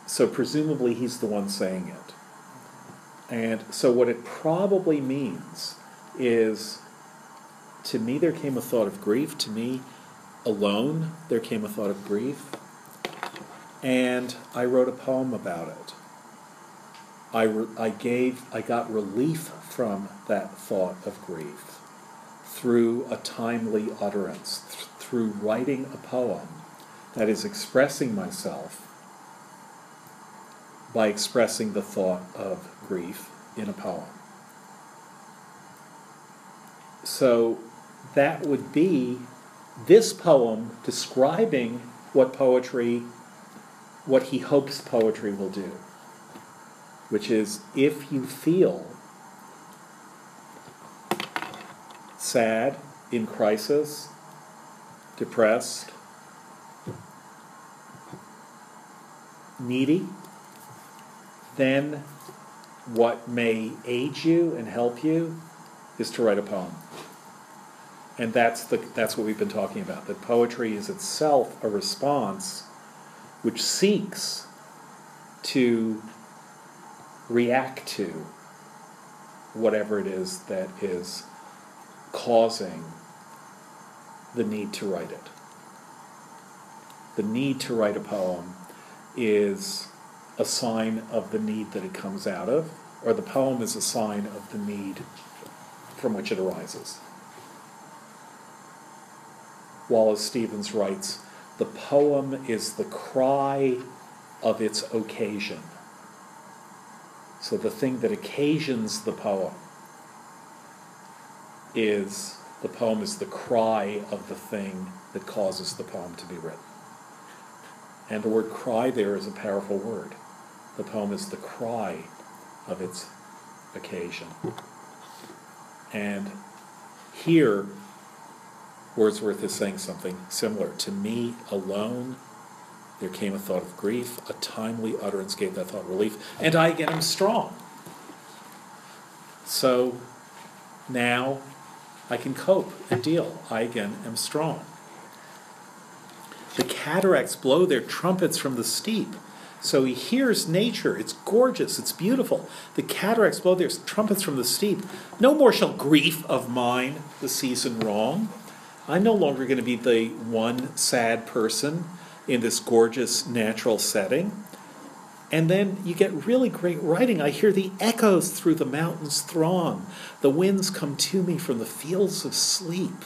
Speaker 1: So presumably, he's the one saying it. And so, what it probably means is to me, there came a thought of grief. To me, alone, there came a thought of grief. And I wrote a poem about it. I, re- I gave, I got relief from that thought of grief through a timely utterance, th- through writing a poem that is expressing myself by expressing the thought of grief in a poem. So that would be this poem describing what poetry, what he hopes poetry will do, which is if you feel sad, in crisis, depressed, needy, then what may aid you and help you is to write a poem. And that's, the, that's what we've been talking about that poetry is itself a response which seeks to react to whatever it is that is causing the need to write it. The need to write a poem is a sign of the need that it comes out of, or the poem is a sign of the need from which it arises. Wallace Stevens writes, the poem is the cry of its occasion. So the thing that occasions the poem is the poem is the cry of the thing that causes the poem to be written. And the word cry there is a powerful word. The poem is the cry of its occasion. And here, Wordsworth is saying something similar. To me alone, there came a thought of grief, a timely utterance gave that thought relief, and I again am strong. So now I can cope and deal. I again am strong. The cataracts blow their trumpets from the steep. So he hears nature. It's gorgeous. It's beautiful. The cataracts blow. their trumpets from the steep. No more shall grief of mine the season wrong. I'm no longer going to be the one sad person in this gorgeous natural setting. And then you get really great writing. I hear the echoes through the mountains throng. The winds come to me from the fields of sleep.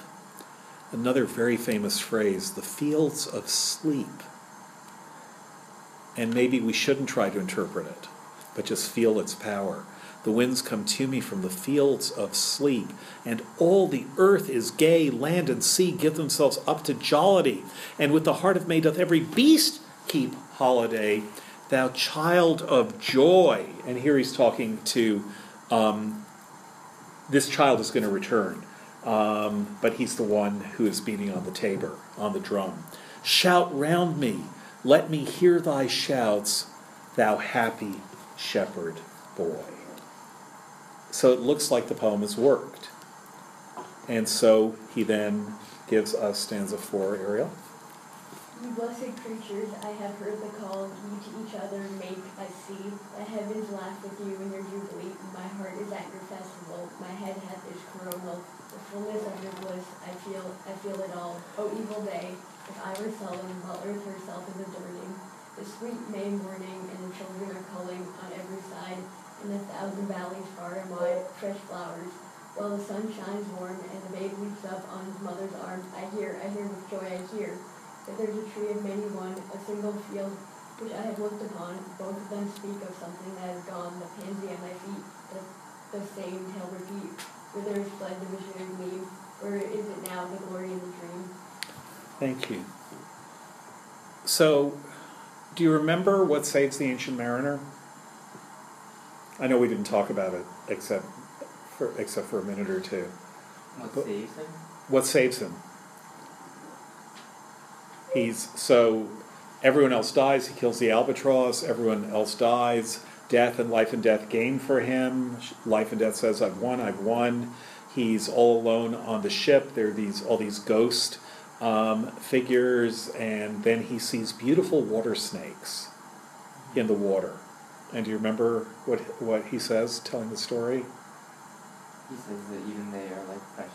Speaker 1: Another very famous phrase the fields of sleep. And maybe we shouldn't try to interpret it, but just feel its power. The winds come to me from the fields of sleep, and all the earth is gay, land and sea give themselves up to jollity, and with the heart of May doth every beast keep holiday. Thou child of joy. And here he's talking to um, this child is going to return, um, but he's the one who is beating on the tabor, on the drum. Shout round me, let me hear thy shouts, thou happy shepherd boy. So it looks like the poem has worked. And so he then gives us stanza four, Ariel.
Speaker 8: You blessed creatures, I have heard the call ye to each other make, I see. The heavens laugh with you in your jubilee. My heart is at your festival. My head hath its coronal. The fullness of your bliss, I feel, I feel it all. O evil day, if I were sullen while earth herself is adorning. The sweet May morning and the children are calling on every side. In a thousand valleys far and wide, fresh flowers. While the sun shines warm and the babe leaps up on his mother's arms, I hear, I hear with joy, I hear that there's a tree of many one, a single field which I have looked upon. Both of them speak of something that is gone, the pansy at my feet, the, the same tale repeat. Whither is fled the visionary gleam? Where is it now, the glory in the dream?
Speaker 1: Thank you. So, do you remember what saves the ancient mariner? I know we didn't talk about it except for except for a minute or two.
Speaker 6: What
Speaker 1: But-
Speaker 6: saves him?
Speaker 1: What saves him? He's so everyone else dies. He kills the albatross. Everyone else dies. Death and life and death game for him. Life and death says, "I've won. I've won." He's all alone on the ship. There are these all these ghost um, figures, and then he sees beautiful water snakes in the water. And do you remember what what he says, telling the story?
Speaker 6: He says that even they are like precious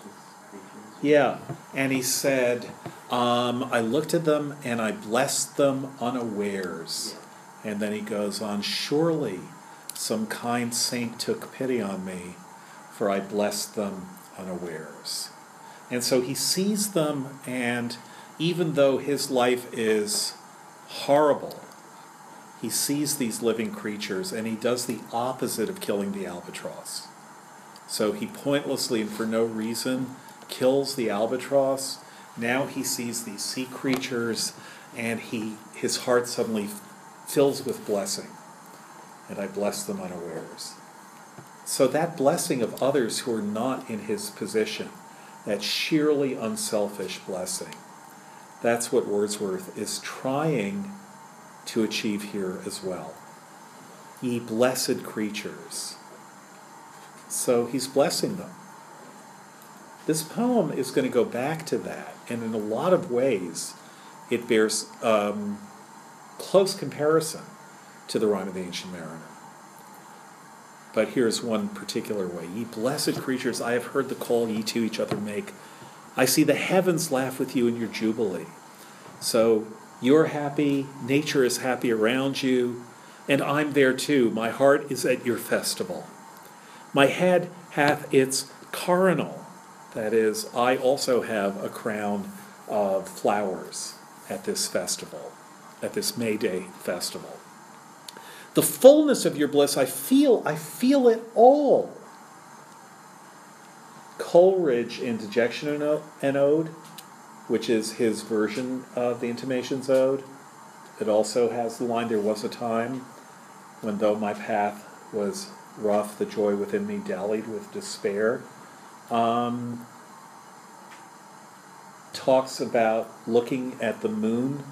Speaker 6: creatures.
Speaker 1: Yeah, and he said, um, I looked at them and I blessed them unawares. And then he goes on, Surely some kind saint took pity on me, for I blessed them unawares. And so he sees them, and even though his life is horrible, he sees these living creatures and he does the opposite of killing the albatross. So he pointlessly and for no reason kills the albatross. Now he sees these sea creatures and he his heart suddenly fills with blessing. And I bless them unawares. So that blessing of others who are not in his position, that sheerly unselfish blessing, that's what Wordsworth is trying to achieve here as well. Ye blessed creatures. So he's blessing them. This poem is going to go back to that, and in a lot of ways, it bears um, close comparison to the Rhyme of the Ancient Mariner. But here's one particular way Ye blessed creatures, I have heard the call ye to each other make. I see the heavens laugh with you in your jubilee. So you're happy, nature is happy around you, and I'm there too. My heart is at your festival. My head hath its coronal. That is, I also have a crown of flowers at this festival, at this May Day festival. The fullness of your bliss, I feel, I feel it all. Coleridge in Dejection and Ode, which is his version of the Intimations Ode, it also has the line, There was a time when though my path was rough, the joy within me dallied with despair. Um, talks about looking at the moon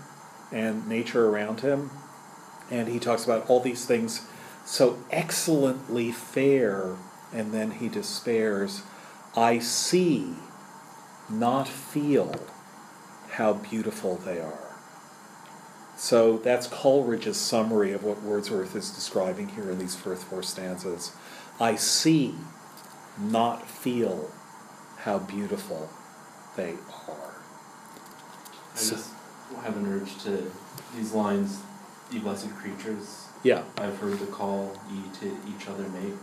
Speaker 1: and nature around him, and he talks about all these things so excellently fair, and then he despairs. I see, not feel, how beautiful they are. So that's Coleridge's summary of what Wordsworth is describing here in these first four stanzas. I see, not feel how beautiful they are.
Speaker 7: I just have an urge to, these lines, ye blessed creatures,
Speaker 1: Yeah,
Speaker 7: I've heard the call ye to each other make.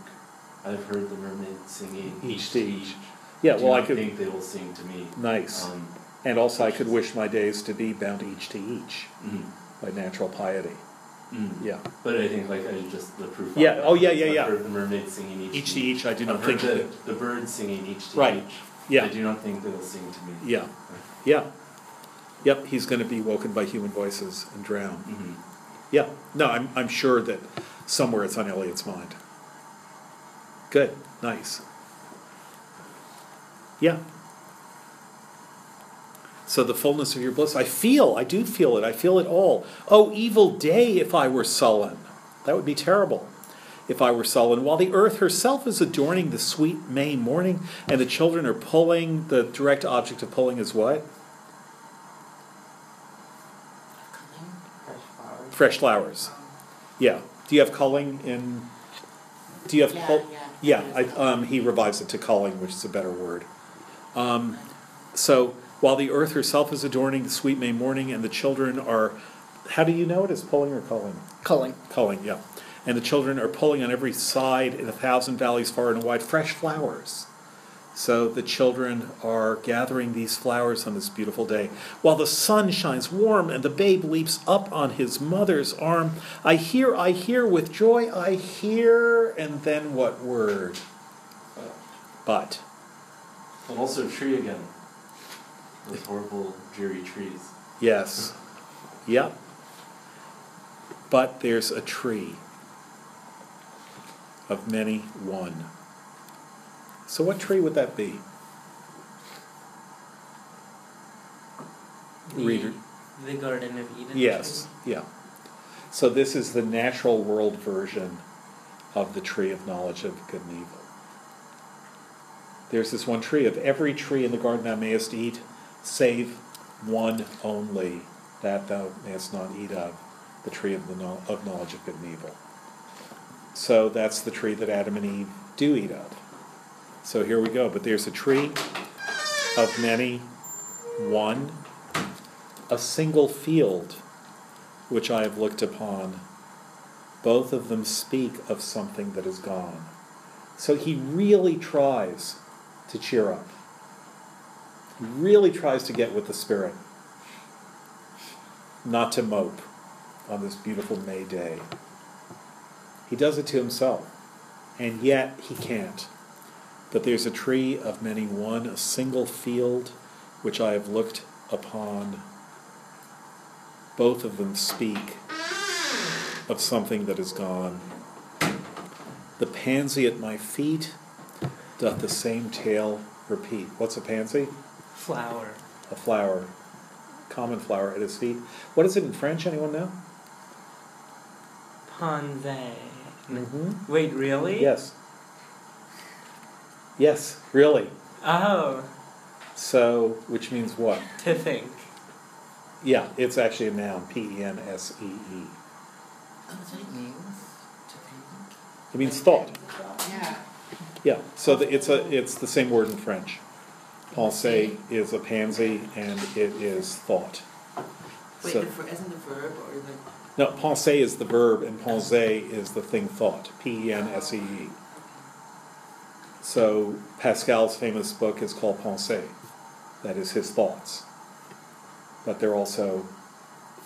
Speaker 7: I've heard the mermaid singing
Speaker 1: Each
Speaker 7: each
Speaker 1: to
Speaker 7: to
Speaker 1: each.
Speaker 7: each.
Speaker 1: yeah,
Speaker 7: Do
Speaker 1: well, I could,
Speaker 7: think they will sing to me.
Speaker 1: nice.
Speaker 7: Um,
Speaker 1: And also, I could wish my days to be bound each to each
Speaker 7: mm,
Speaker 1: by natural piety.
Speaker 7: mm.
Speaker 1: Yeah.
Speaker 7: But I think like I just the proof.
Speaker 1: Yeah, oh, yeah, yeah, yeah.
Speaker 7: I've heard the mermaid singing each,
Speaker 1: Each to each, I do not
Speaker 7: I've heard
Speaker 1: think.
Speaker 7: the, the birds singing each to
Speaker 1: Right.
Speaker 7: each.
Speaker 1: Yeah.
Speaker 7: I do not think they will sing to me.
Speaker 1: Yeah, yeah. Yep, he's going to be woken by human voices and drown.
Speaker 7: Mhm.
Speaker 1: Yeah, no, I'm, I'm sure that somewhere it's on Eliot's mind. Good, nice. Yeah. So the fullness of your bliss, I feel, I do feel it, I feel it all. Oh, evil day if I were sullen. That would be terrible if I were sullen. While the earth herself is adorning the sweet May morning, and the children are pulling, the direct object of pulling is what?
Speaker 5: Fresh flowers.
Speaker 1: Fresh flowers. Yeah. Do you have culling in? Do you have?
Speaker 5: Yeah,
Speaker 1: cull-
Speaker 5: yeah.
Speaker 1: Yeah. I, um, he revives it to culling, which is a better word. Um, so while the earth herself is adorning the sweet May morning, and the children are, how do you know it is pulling or culling?
Speaker 4: Culling.
Speaker 1: Culling, yeah. And the children are pulling on every side in a thousand valleys far and wide fresh flowers. So the children are gathering these flowers on this beautiful day. While the sun shines warm and the babe leaps up on his mother's arm, I hear, I hear with joy, I hear, and then what word? But.
Speaker 7: And also tree again. Those horrible, dreary trees.
Speaker 1: Yes. Yep. But there's a tree of many one. So what tree would that be?
Speaker 3: The,
Speaker 1: Reader.
Speaker 3: the Garden of Eden.
Speaker 1: Yes, yeah. So this is the natural world version of the tree of knowledge of good and evil. There's this one tree of every tree in the garden thou mayest eat, save one only, that thou mayest not eat of, the tree of the know- of knowledge of good and evil. So that's the tree that Adam and Eve do eat of. So here we go. But there's a tree of many, one, a single field which I have looked upon. Both of them speak of something that is gone. So he really tries to cheer up. Really tries to get with the Spirit, not to mope on this beautiful May day. He does it to himself, and yet he can't. But there's a tree of many one, a single field, which I have looked upon. Both of them speak of something that is gone. The pansy at my feet doth the same tale repeat. What's a pansy?
Speaker 3: Flower.
Speaker 1: A flower, common flower at his feet. What is it in French? Anyone know?
Speaker 3: Pensée.
Speaker 1: Mm-hmm.
Speaker 3: Wait, really?
Speaker 1: Yes. Yes, really.
Speaker 3: Oh,
Speaker 1: So, which means what?
Speaker 3: to think.
Speaker 1: Yeah, it's actually a noun. P E N S E E.
Speaker 5: Oh, that's what it means. To think.
Speaker 1: It means thought.
Speaker 5: Yeah.
Speaker 1: Yeah. So the, it's a it's the same word in French. Pensée is a pansy, and it is thought.
Speaker 5: Wait,
Speaker 1: So-
Speaker 5: the isn't the verb or the
Speaker 1: No, pensée is the verb, and pensée is the thing thought. P E N S E E. So Pascal's famous book is called Pensée. That is his thoughts. But they're also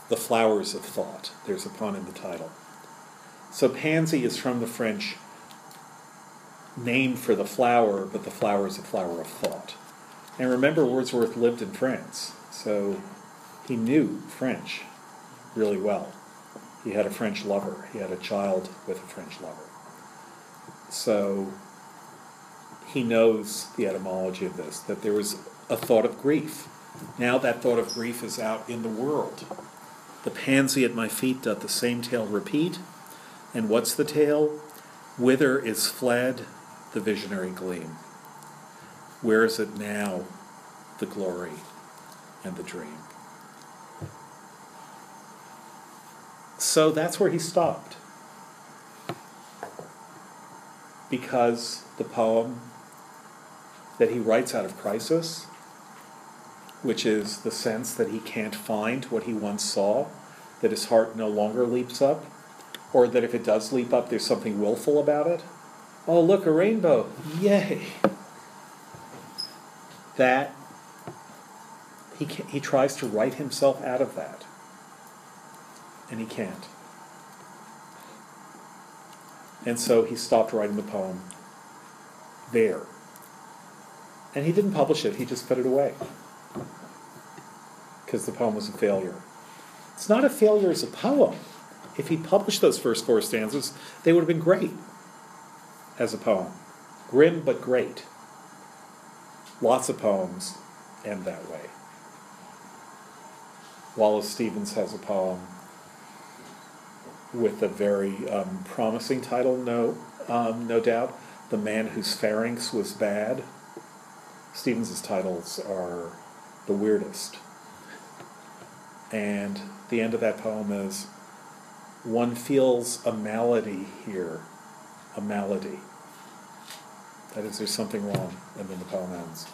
Speaker 1: the flowers of thought. There's a pun in the title. So pansy is from the French name for the flower, but the flower is a flower of thought. And remember, Wordsworth lived in France, so he knew French really well. He had a French lover. He had a child with a French lover. So he knows the etymology of this, that there was a thought of grief. Now that thought of grief is out in the world. The pansy at my feet doth the same tale repeat. And what's the tale? Whither is fled the visionary gleam? Where is it now, the glory and the dream? So that's where he stopped. Because the poem that he writes out of crisis, which is the sense that he can't find what he once saw, that his heart no longer leaps up, or that if it does leap up, there's something willful about it. Oh, look, a rainbow! Yay! That he, ca he tries to write himself out of that, and he can't. And so he stopped writing the poem there. And he didn't publish it, he just put it away. Because the poem was a failure. It's not a failure as a poem. If he published those first four stanzas, they would have been great as a poem. Grim but great. Lots of poems end that way. Wallace Stevens has a poem with a very um, promising title, no, um, no doubt. The Man Whose Pharynx Was Bad. Stevens's titles are the weirdest. And the end of that poem is one feels a malady here, a malady. That is, there's something wrong, and then the poem ends.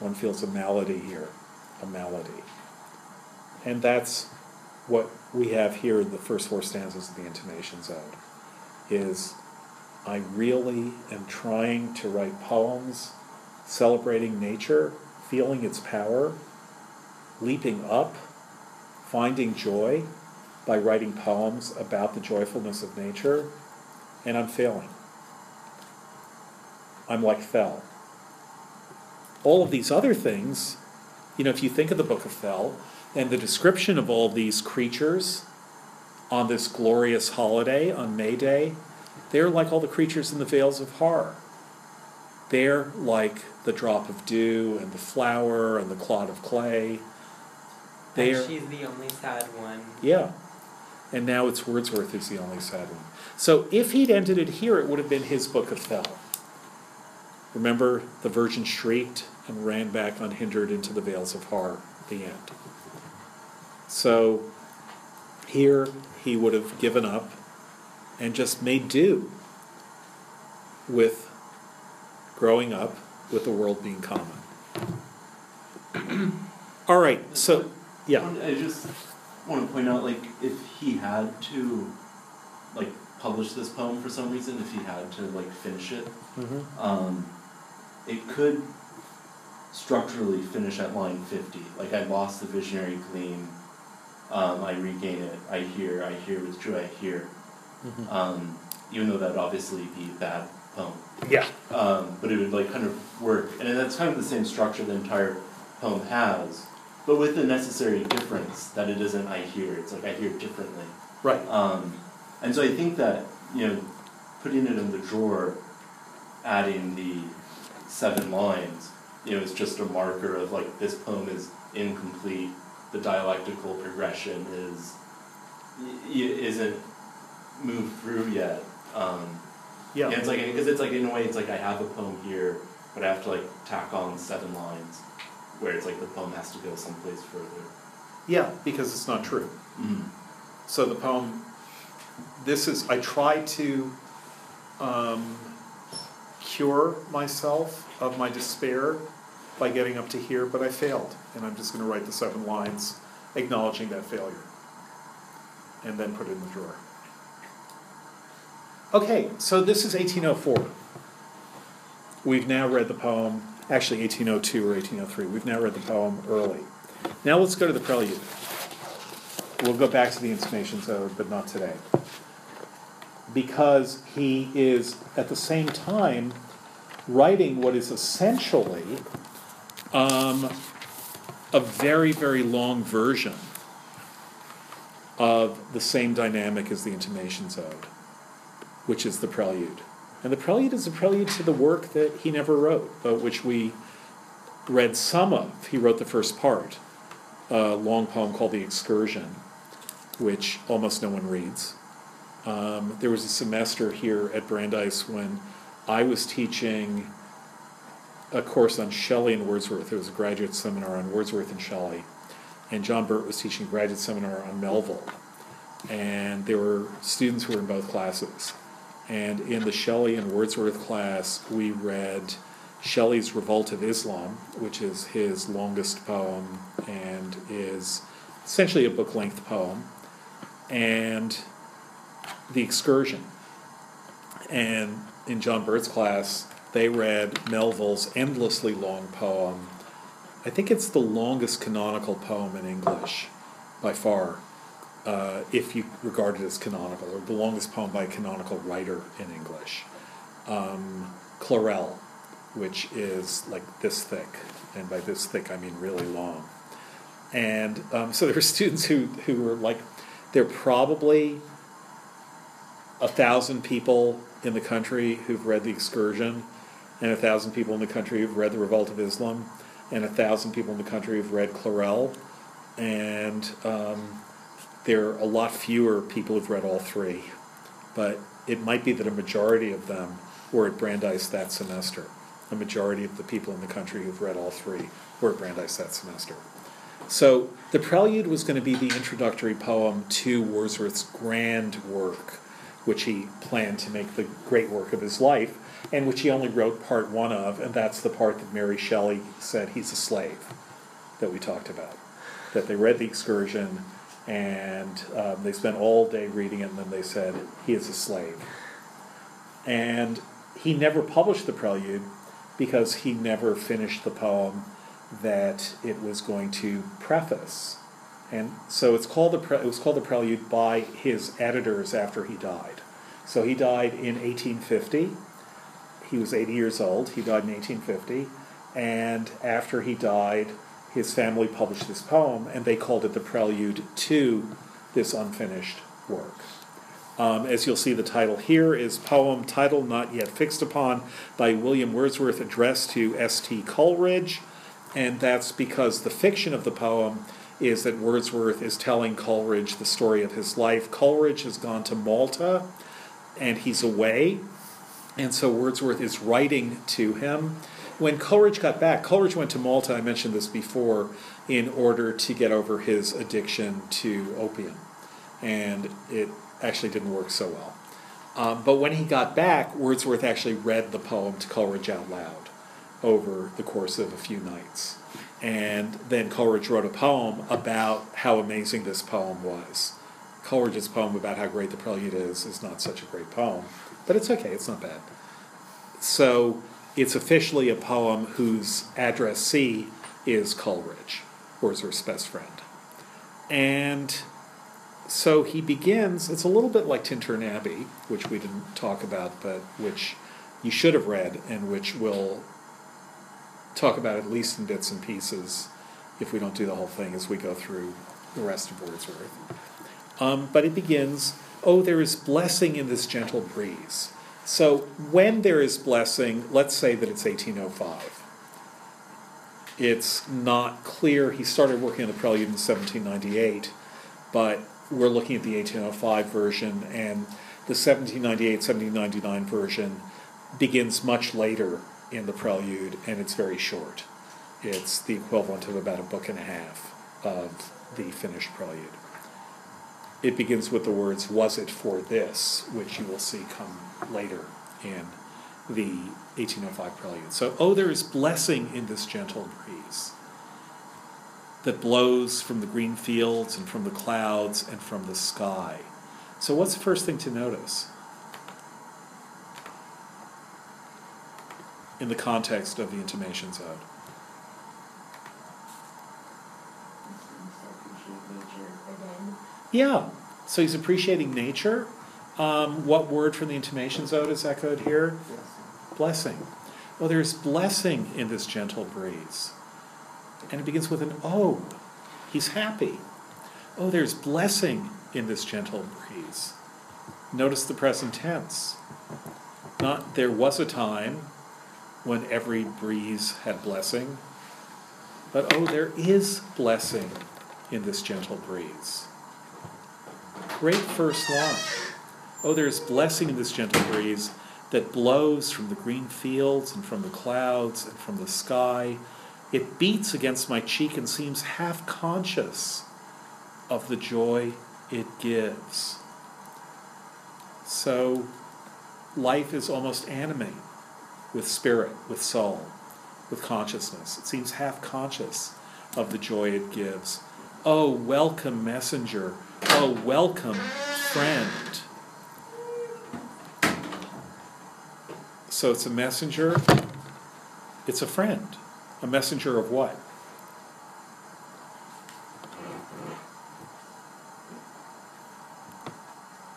Speaker 1: One feels a malady here, a malady. And that's what we have here in the first four stanzas of the Intimations Ode, is I really am trying to write poems celebrating nature, feeling its power, leaping up, finding joy by writing poems about the joyfulness of nature, and I'm failing. I'm like Thel. All of these other things, you know, if you think of the Book of Thel and the description of all these creatures on this glorious holiday on May Day, they're like all the creatures in the Vales of Har. They're like the drop of dew and the flower and the clod of clay. They're,
Speaker 3: And she's the only sad one.
Speaker 1: yeah. And now it's Wordsworth who's the only sad one. So if he'd ended it here, it would have been his Book of Thel. Remember, the Virgin shrieked and ran back unhindered into the Vales of Har, the end. So here he would have given up and just made do with growing up with the world being common. All right, so, yeah.
Speaker 7: I just want to point out, like, if he had to, like, publish this poem for some reason, if he had to, like, finish it,
Speaker 1: Mhm.
Speaker 7: um, it could structurally finish at line 50. Like, I lost the visionary gleam, um, I regain it, I hear, I hear with joy, I hear.
Speaker 1: Mhm.
Speaker 7: Um, even though that'd obviously be a bad poem.
Speaker 1: Yeah.
Speaker 7: um, but it would like kind of work, and that's kind of the same structure the entire poem has, but with the necessary difference that it isn't I hear. It's like I hear differently.
Speaker 1: Right.
Speaker 7: Um, and so I think that you know, putting it in the drawer, adding the seven lines, you know, is just a marker of like this poem is incomplete. The dialectical progression is isn't moved through yet. Um,
Speaker 1: Yeah.
Speaker 7: yeah, it's like because it's like in a way it's like I have a poem here, but I have to like tack on seven lines, where it's like the poem has to go someplace further.
Speaker 1: Yeah, because it's not true.
Speaker 7: Mm.
Speaker 1: So the poem, this is, I try to um, cure myself of my despair by getting up to here, but I failed. And I'm just going to write the seven lines acknowledging that failure. And then put it in the drawer. Okay, so this is 1804. We've now read the poem, actually 1802 or 1803. We've now read the poem early. Now let's go to the prelude. We'll go back to the intimations ode, but not today. Because he is at the same time writing what is essentially um, a very, very long version of the same dynamic as the Intimations ode, which is the prelude. And the prelude is a prelude to the work that he never wrote, but which we read some of. He wrote the first part, a long poem called The Excursion, which almost no one reads. Um, there was a semester here at Brandeis when I was teaching a course on Shelley and Wordsworth. It was a graduate seminar on Wordsworth and Shelley. And John Burt was teaching a graduate seminar on Melville. and there were students who were in both classes. And in the Shelley and Wordsworth class, we read Shelley's Revolt of Islam, which is his longest poem and is essentially a book length poem, and The Excursion. And in John Burt's class, they read Melville's endlessly long poem. I think it's the longest canonical poem in English by far, uh, if you regard it as canonical, or the longest poem by a canonical writer in English. Um, Clarel, which is like this thick, and by this thick I mean really long. And um, so there were students who, who were like, they're probably a thousand people in the country who've read The Excursion, and a thousand people in the country who've read The Revolt of Islam, and a thousand people in the country who've read Clarel, and um, there are a lot fewer people who've read all three. But it might be that a majority of them were at Brandeis that semester. A majority of the people in the country who've read all three were at Brandeis that semester. So the prelude was going to be the introductory poem to Wordsworth's grand work, which he planned to make the great work of his life, and which he only wrote part one of, and that's the part that Mary Shelley said he's a slave, that we talked about. That they read the excursion, and um, they spent all day reading it, and then they said he is a slave. And he never published the prelude because he never finished the poem that it was going to preface. And so it's called the pre- it was called the Prelude by his editors after he died. So he died in 1850. He was 80 years old. He died in 1850, and after he died, his family published this poem, and they called it the Prelude to this unfinished work. Um, as you'll see, the title here is Poem Title Not Yet Fixed Upon by William Wordsworth, addressed to S.T. Coleridge and that's because the fiction of the poem is that Wordsworth is telling Coleridge the story of his life. Coleridge has gone to Malta and he's away, and so Wordsworth is writing to him. When Coleridge got back, Coleridge went to Malta, I mentioned this before, in order to get over his addiction to opium, and it actually didn't work so well. Um, but when he got back, Wordsworth actually read the poem to Coleridge out loud over the course of a few nights. And then Coleridge wrote a poem about how amazing this poem was. Coleridge's poem about how great the prelude is is not such a great poem, but it's okay, it's not bad. So it's officially a poem whose addressee is Coleridge, Wordsworth's best friend. And so he begins, it's a little bit like Tintern Abbey, which we didn't talk about, but which you should have read and which will talk about at least in bits and pieces if we don't do the whole thing as we go through the rest of Wordsworth. Um, but it begins, oh, there is blessing in this gentle breeze. So when there is blessing, let's say that it's 1805. It's not clear. He started working on the prelude in 1798, but we're looking at the 1805 version, and the 1798 1799 version begins much later in the prelude, and it's very short. It's the equivalent of about a book and a half of the finished prelude. It begins with the words, Was it for this, which you will see come later in the 1805 prelude. So, oh, there is blessing in this gentle breeze that blows from the green fields and from the clouds and from the sky. So, what's the first thing to notice? In the context of the intimations ode. Yeah, so he's appreciating nature. Um, what word from the intimations ode is echoed here? Blessing. Well, there's blessing in this gentle breeze. And it begins with an ode. He's happy. Oh, there's blessing in this gentle breeze. Notice the present tense. Not there was a time when every breeze had blessing. But oh, there is blessing in this gentle breeze. Great first line. Oh, there's blessing in this gentle breeze that blows from the green fields and from the clouds and from the sky. It beats against my cheek and seems half conscious of the joy it gives. So life is almost animate with spirit, with soul, with consciousness. It seems half conscious of the joy it gives. Oh, welcome, messenger. Oh, welcome, friend. So it's a messenger, it's a friend. A messenger of what?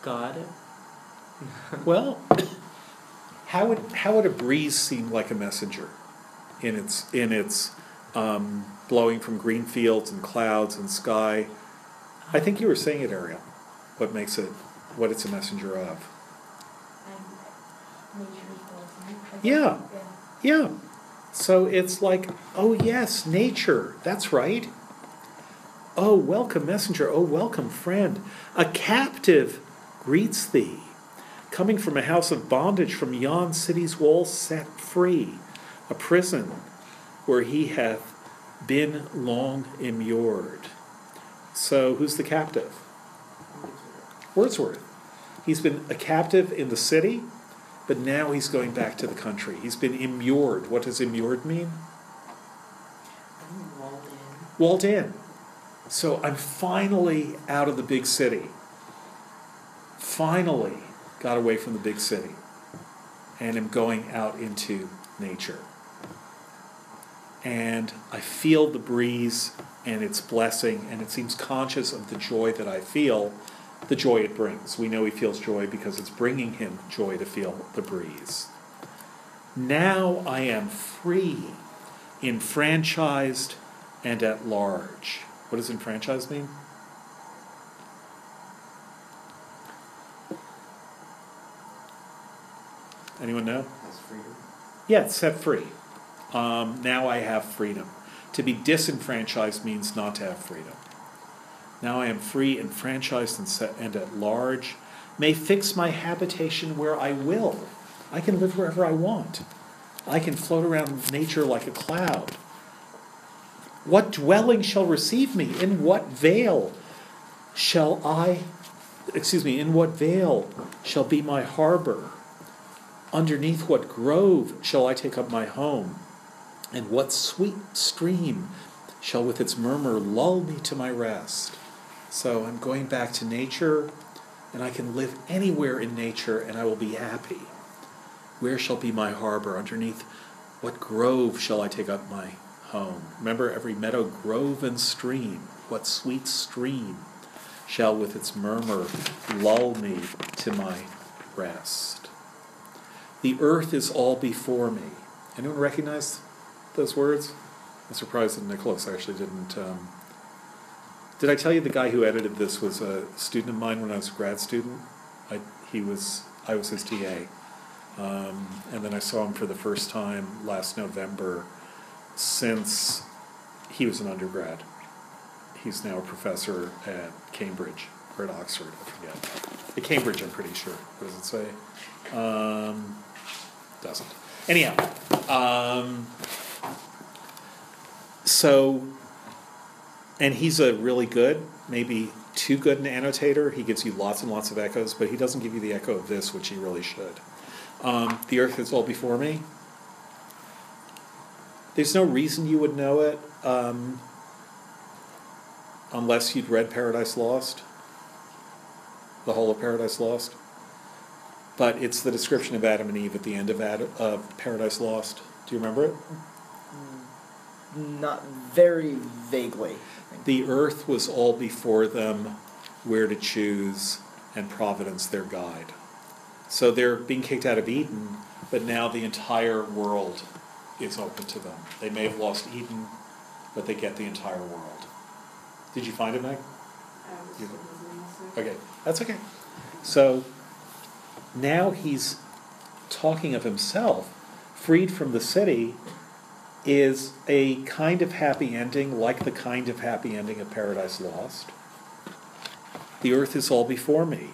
Speaker 3: God.
Speaker 1: Well, how would how would a breeze seem like a messenger in its in its um, blowing from green fields and clouds and sky? I think you were saying it, Ariel. What makes it what it's a messenger of? Yeah. Yeah. So it's like, oh yes, nature. That's right. Oh, welcome, messenger. Oh, welcome, friend. A captive greets thee, coming from a house of bondage, from yon city's walls set free, a prison where he hath been long immured. So, who's the captive? Wordsworth. He's been a captive in the city, but now he's going back to the country. He's been immured. What does immured mean?
Speaker 5: Walled in.
Speaker 1: Walled in. So I'm finally out of the big city. Finally got away from the big city and am going out into nature. And I feel the breeze and its blessing, and it seems conscious of the joy that I feel, the joy it brings. We know he feels joy because it's bringing him joy to feel the breeze. Now I am free, enfranchised, and at large. What does enfranchised mean? Anyone know?
Speaker 6: That's freedom.
Speaker 1: Yeah, it's set free. Um, now I have freedom. To be disenfranchised means not to have freedom. Now I am free, enfranchised, and, set, and at large. May fix my habitation where I will. I can live wherever I want. I can float around nature like a cloud. What dwelling shall receive me? In what vale shall I, excuse me, in what vale shall be my harbor? Underneath what grove shall I take up my home? And what sweet stream shall with its murmur lull me to my rest? So I'm going back to nature, and I can live anywhere in nature, and I will be happy. Where shall be my harbor? Underneath what grove shall I take up my home? Remember every meadow, grove, and stream. What sweet stream shall with its murmur lull me to my rest? The earth is all before me. Anyone recognize those words? I'm surprised that Nicholas actually didn't. Um, did I tell you the guy who edited this was a student of mine when I was a grad student? I, he was, I was his TA. Um, and then I saw him for the first time last November since he was an undergrad. He's now a professor at Cambridge or at Oxford, I forget. At Cambridge, I'm pretty sure. What does it say? Um, doesn't. Anyhow, um, so, and he's a really good, maybe too good an annotator. He gives you lots and lots of echoes, but he doesn't give you the echo of this, which he really should. Um, the earth is all before me. There's no reason you would know it um, unless you'd read Paradise Lost, the whole of Paradise Lost. But it's the description of Adam and Eve at the end of, Ad- of Paradise Lost. Do you remember it?
Speaker 4: Not very vaguely.
Speaker 1: The earth was all before them, where to choose, and providence their guide. So they're being kicked out of Eden, but now the entire world is open to them. They may have lost Eden, but they get the entire world. Did you find it, Meg?
Speaker 2: I was
Speaker 1: You- Okay, that's okay. So now he's talking of himself, freed from the city, is a kind of happy ending, like the kind of happy ending of Paradise Lost. The earth is all before me.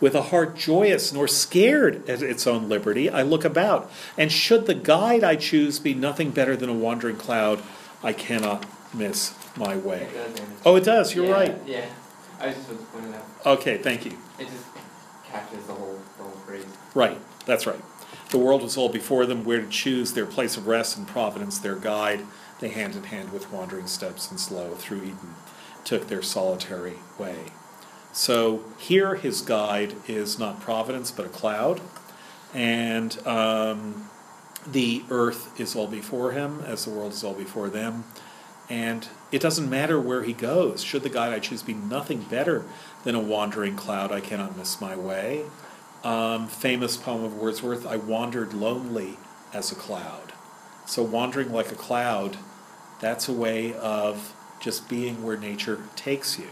Speaker 1: With a heart joyous nor scared at its own liberty, I look about, and should the guide I choose be nothing better than a wandering cloud, I cannot miss my way.
Speaker 6: It does.
Speaker 1: Oh, it does, you're
Speaker 6: Yeah,
Speaker 1: right.
Speaker 6: Yeah. I just was pointing out,
Speaker 1: Okay, thank you.
Speaker 6: it just captures the whole, the whole phrase.
Speaker 1: Right, that's right. The world was all before them, where to choose their place of rest and providence, their guide. They hand in hand with wandering steps and slow through Eden took their solitary way. So here his guide is not providence but a cloud, and um, the earth is all before him as the world is all before them. And it doesn't matter where he goes. Should the guide I choose be nothing better than a wandering cloud, I cannot miss my way. Um, famous poem of Wordsworth I wandered lonely as a cloud. So, wandering like a cloud, that's a way of just being where nature takes you.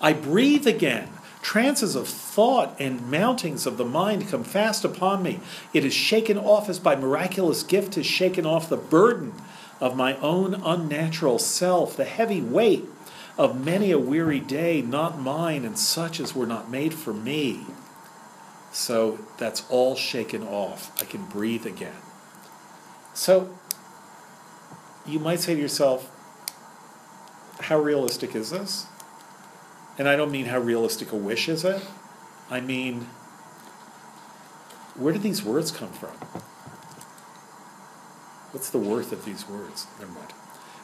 Speaker 1: I breathe again. Trances of thought and mountings of the mind come fast upon me. It is shaken off as by miraculous gift is shaken off the burden of my own unnatural self, the heavy weight of many a weary day, not mine, and such as were not made for me. So that's all shaken off. I can breathe again. So you might say to yourself, how realistic is this? And I don't mean how realistic a wish is it. I mean, where did these words come from? What's the worth of these words? Never mind.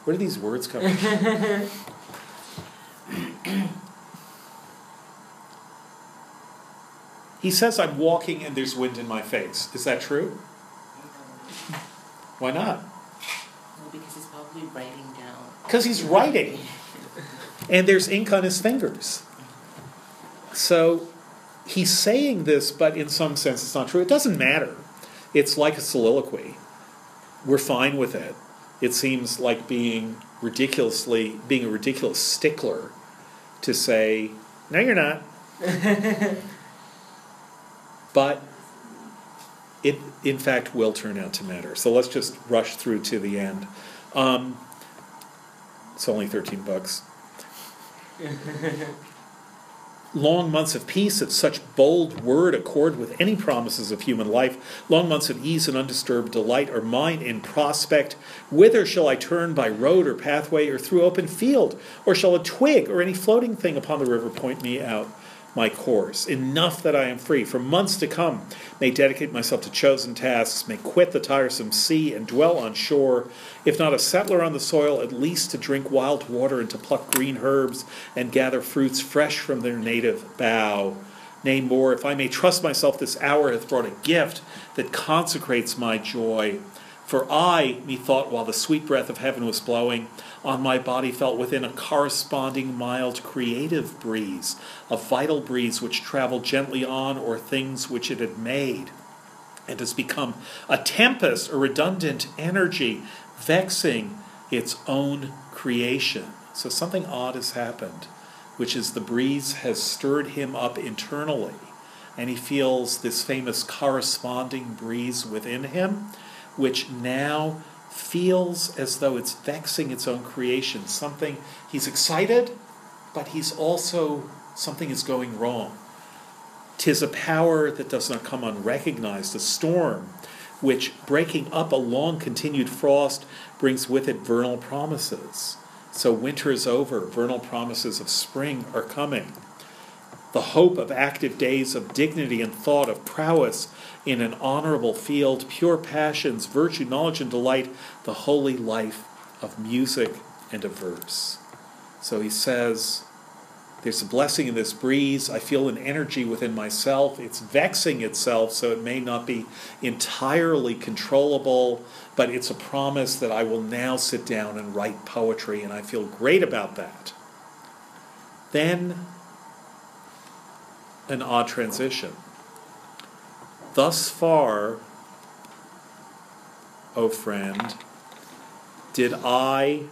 Speaker 1: Where do these words come from? he says, I'm walking and there's wind in my face. Is that true? Why not?
Speaker 5: Well, because he's probably writing down.
Speaker 1: Because he's writing. And there's ink on his fingers. So he's saying this, but in some sense it's not true. It doesn't matter. It's like a soliloquy. We're fine with it. It seems like being ridiculously, being a ridiculous stickler to say, no, you're not. but it, in fact, will turn out to matter. So let's just rush through to the end. Um, it's only 13 bucks. Long months of peace, if such bold word accord with any promises of human life, long months of ease and undisturbed delight are mine in prospect. Whither shall I turn by road or pathway or through open field? Or shall a twig or any floating thing upon the river point me out? My course. Enough that I am free. For months to come, may dedicate myself to chosen tasks, may quit the tiresome sea and dwell on shore, if not a settler on the soil, at least to drink wild water and to pluck green herbs and gather fruits fresh from their native bough. Nay, more, if I may trust myself, this hour hath brought a gift that consecrates my joy. For I, methought, while the sweet breath of heaven was blowing, on my body felt within a corresponding mild creative breeze, a vital breeze which traveled gently on o'er things which it had made, and has become a tempest, a redundant energy, vexing its own creation. So something odd has happened, which is the breeze has stirred him up internally, and he feels this famous corresponding breeze within him which now feels as though it's vexing its own creation. Something, he's excited, but he's also, something is going wrong. Tis a power that does not come unrecognized, a storm which, breaking up a long continued frost, brings with it vernal promises. So winter is over, vernal promises of spring are coming. The hope of active days of dignity and thought, of prowess, in an honorable field, pure passions, virtue, knowledge, and delight, the holy life of music and of verse. So he says, There's a blessing in this breeze. I feel an energy within myself. It's vexing itself, so it may not be entirely controllable, but it's a promise that I will now sit down and write poetry, and I feel great about that. Then, an odd transition. Thus far, O friend, did I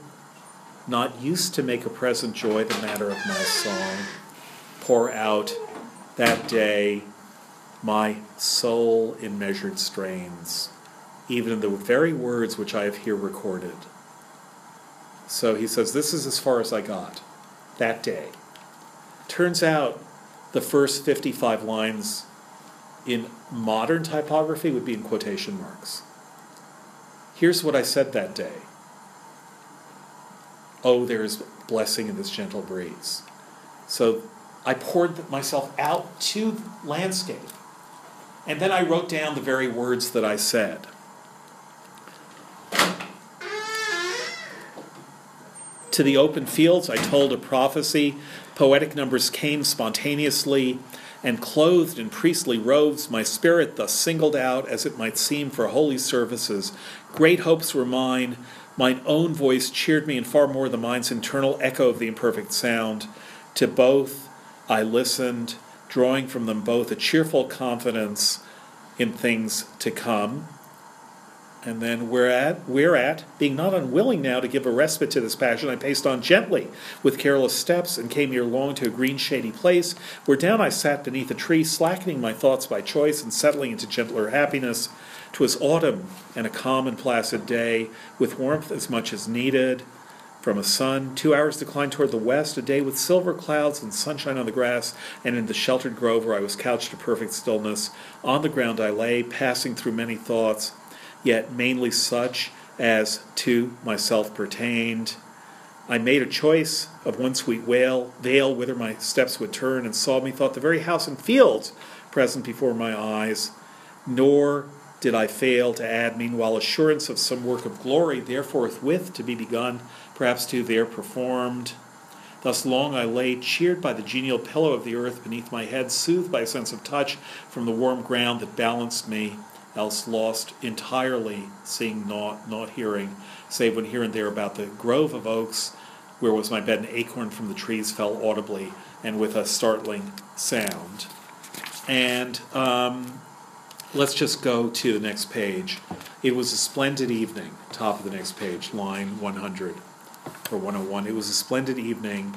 Speaker 1: not used to make a present joy the matter of my song, pour out that day my soul in measured strains, even in the very words which I have here recorded. So he says, This is as far as I got that day. Turns out the first 55 lines in modern typography would be in quotation marks. Here's what I said that day. Oh, there is blessing in this gentle breeze. So I poured myself out to landscape. And then I wrote down the very words that I said. To the open fields, I told a prophecy. Poetic numbers came spontaneously, and clothed in priestly robes, my spirit thus singled out, as it might seem, for holy services. Great hopes were mine. Mine own voice cheered me, and far more the mind's internal echo of the imperfect sound. To both I listened, drawing from them both a cheerful confidence in things to come. And then whereat, whereat, being not unwilling now to give a respite to this passion, I paced on gently with careless steps and came ere long to a green shady place, where down I sat beneath a tree, slackening my thoughts by choice and settling into gentler happiness. 'Twas autumn and a calm and placid day, with warmth as much as needed from a sun. Two hours declined toward the west, a day with silver clouds and sunshine on the grass, and in the sheltered grove where I was couched to perfect stillness. On the ground I lay, passing through many thoughts, yet mainly such as to myself pertained. I made a choice of one sweet vale, vale whither my steps would turn, and saw methought the very house and fields present before my eyes. Nor did I fail to add meanwhile assurance of some work of glory, therefore with to be begun, perhaps to there performed. Thus long I lay, cheered by the genial pillow of the earth beneath my head, soothed by a sense of touch from the warm ground that balanced me, else lost entirely, seeing naught, not hearing, save when here and there about the grove of oaks, where was my bed, an acorn from the trees fell audibly and with a startling sound. And um, let's just go to the next page. It was a splendid evening, top of the next page, line 100 or 101. It was a splendid evening,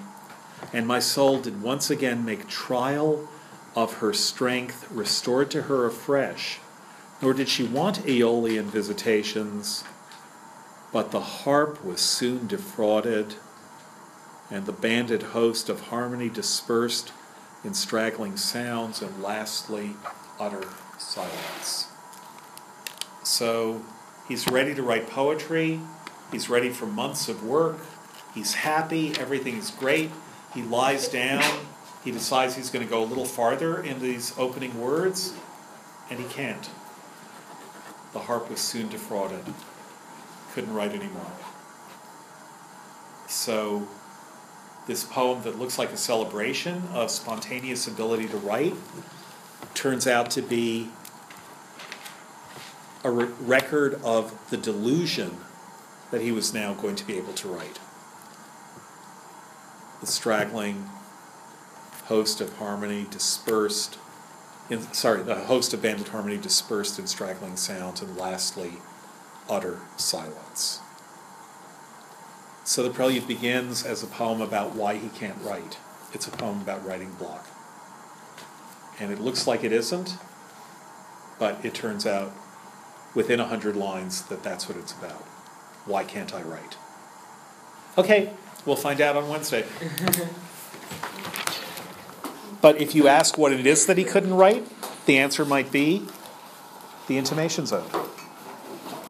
Speaker 1: and my soul did once again make trial of her strength, restored to her afresh. Nor did she want Aeolian visitations, but the harp was soon defrauded, and the banded host of harmony dispersed in straggling sounds, and lastly, utter silence. So he's ready to write poetry. He's ready for months of work. He's happy. Everything's great. He lies down. He decides he's going to go a little farther in these opening words, and he can't. The harp was soon defrauded. Couldn't write anymore. So, this poem that looks like a celebration of spontaneous ability to write turns out to be a re- record of the delusion that he was now going to be able to write. The straggling host of harmony dispersed, in, sorry, the host of banded harmony dispersed in straggling sounds, and lastly, utter silence. So the prelude begins as a poem about why he can't write. It's a poem about writing block. And it looks like it isn't, but it turns out within a hundred lines that that's what it's about. Why can't I write? Okay, we'll find out on Wednesday. but if you ask what it is that he couldn't write, the answer might be the intimations ode.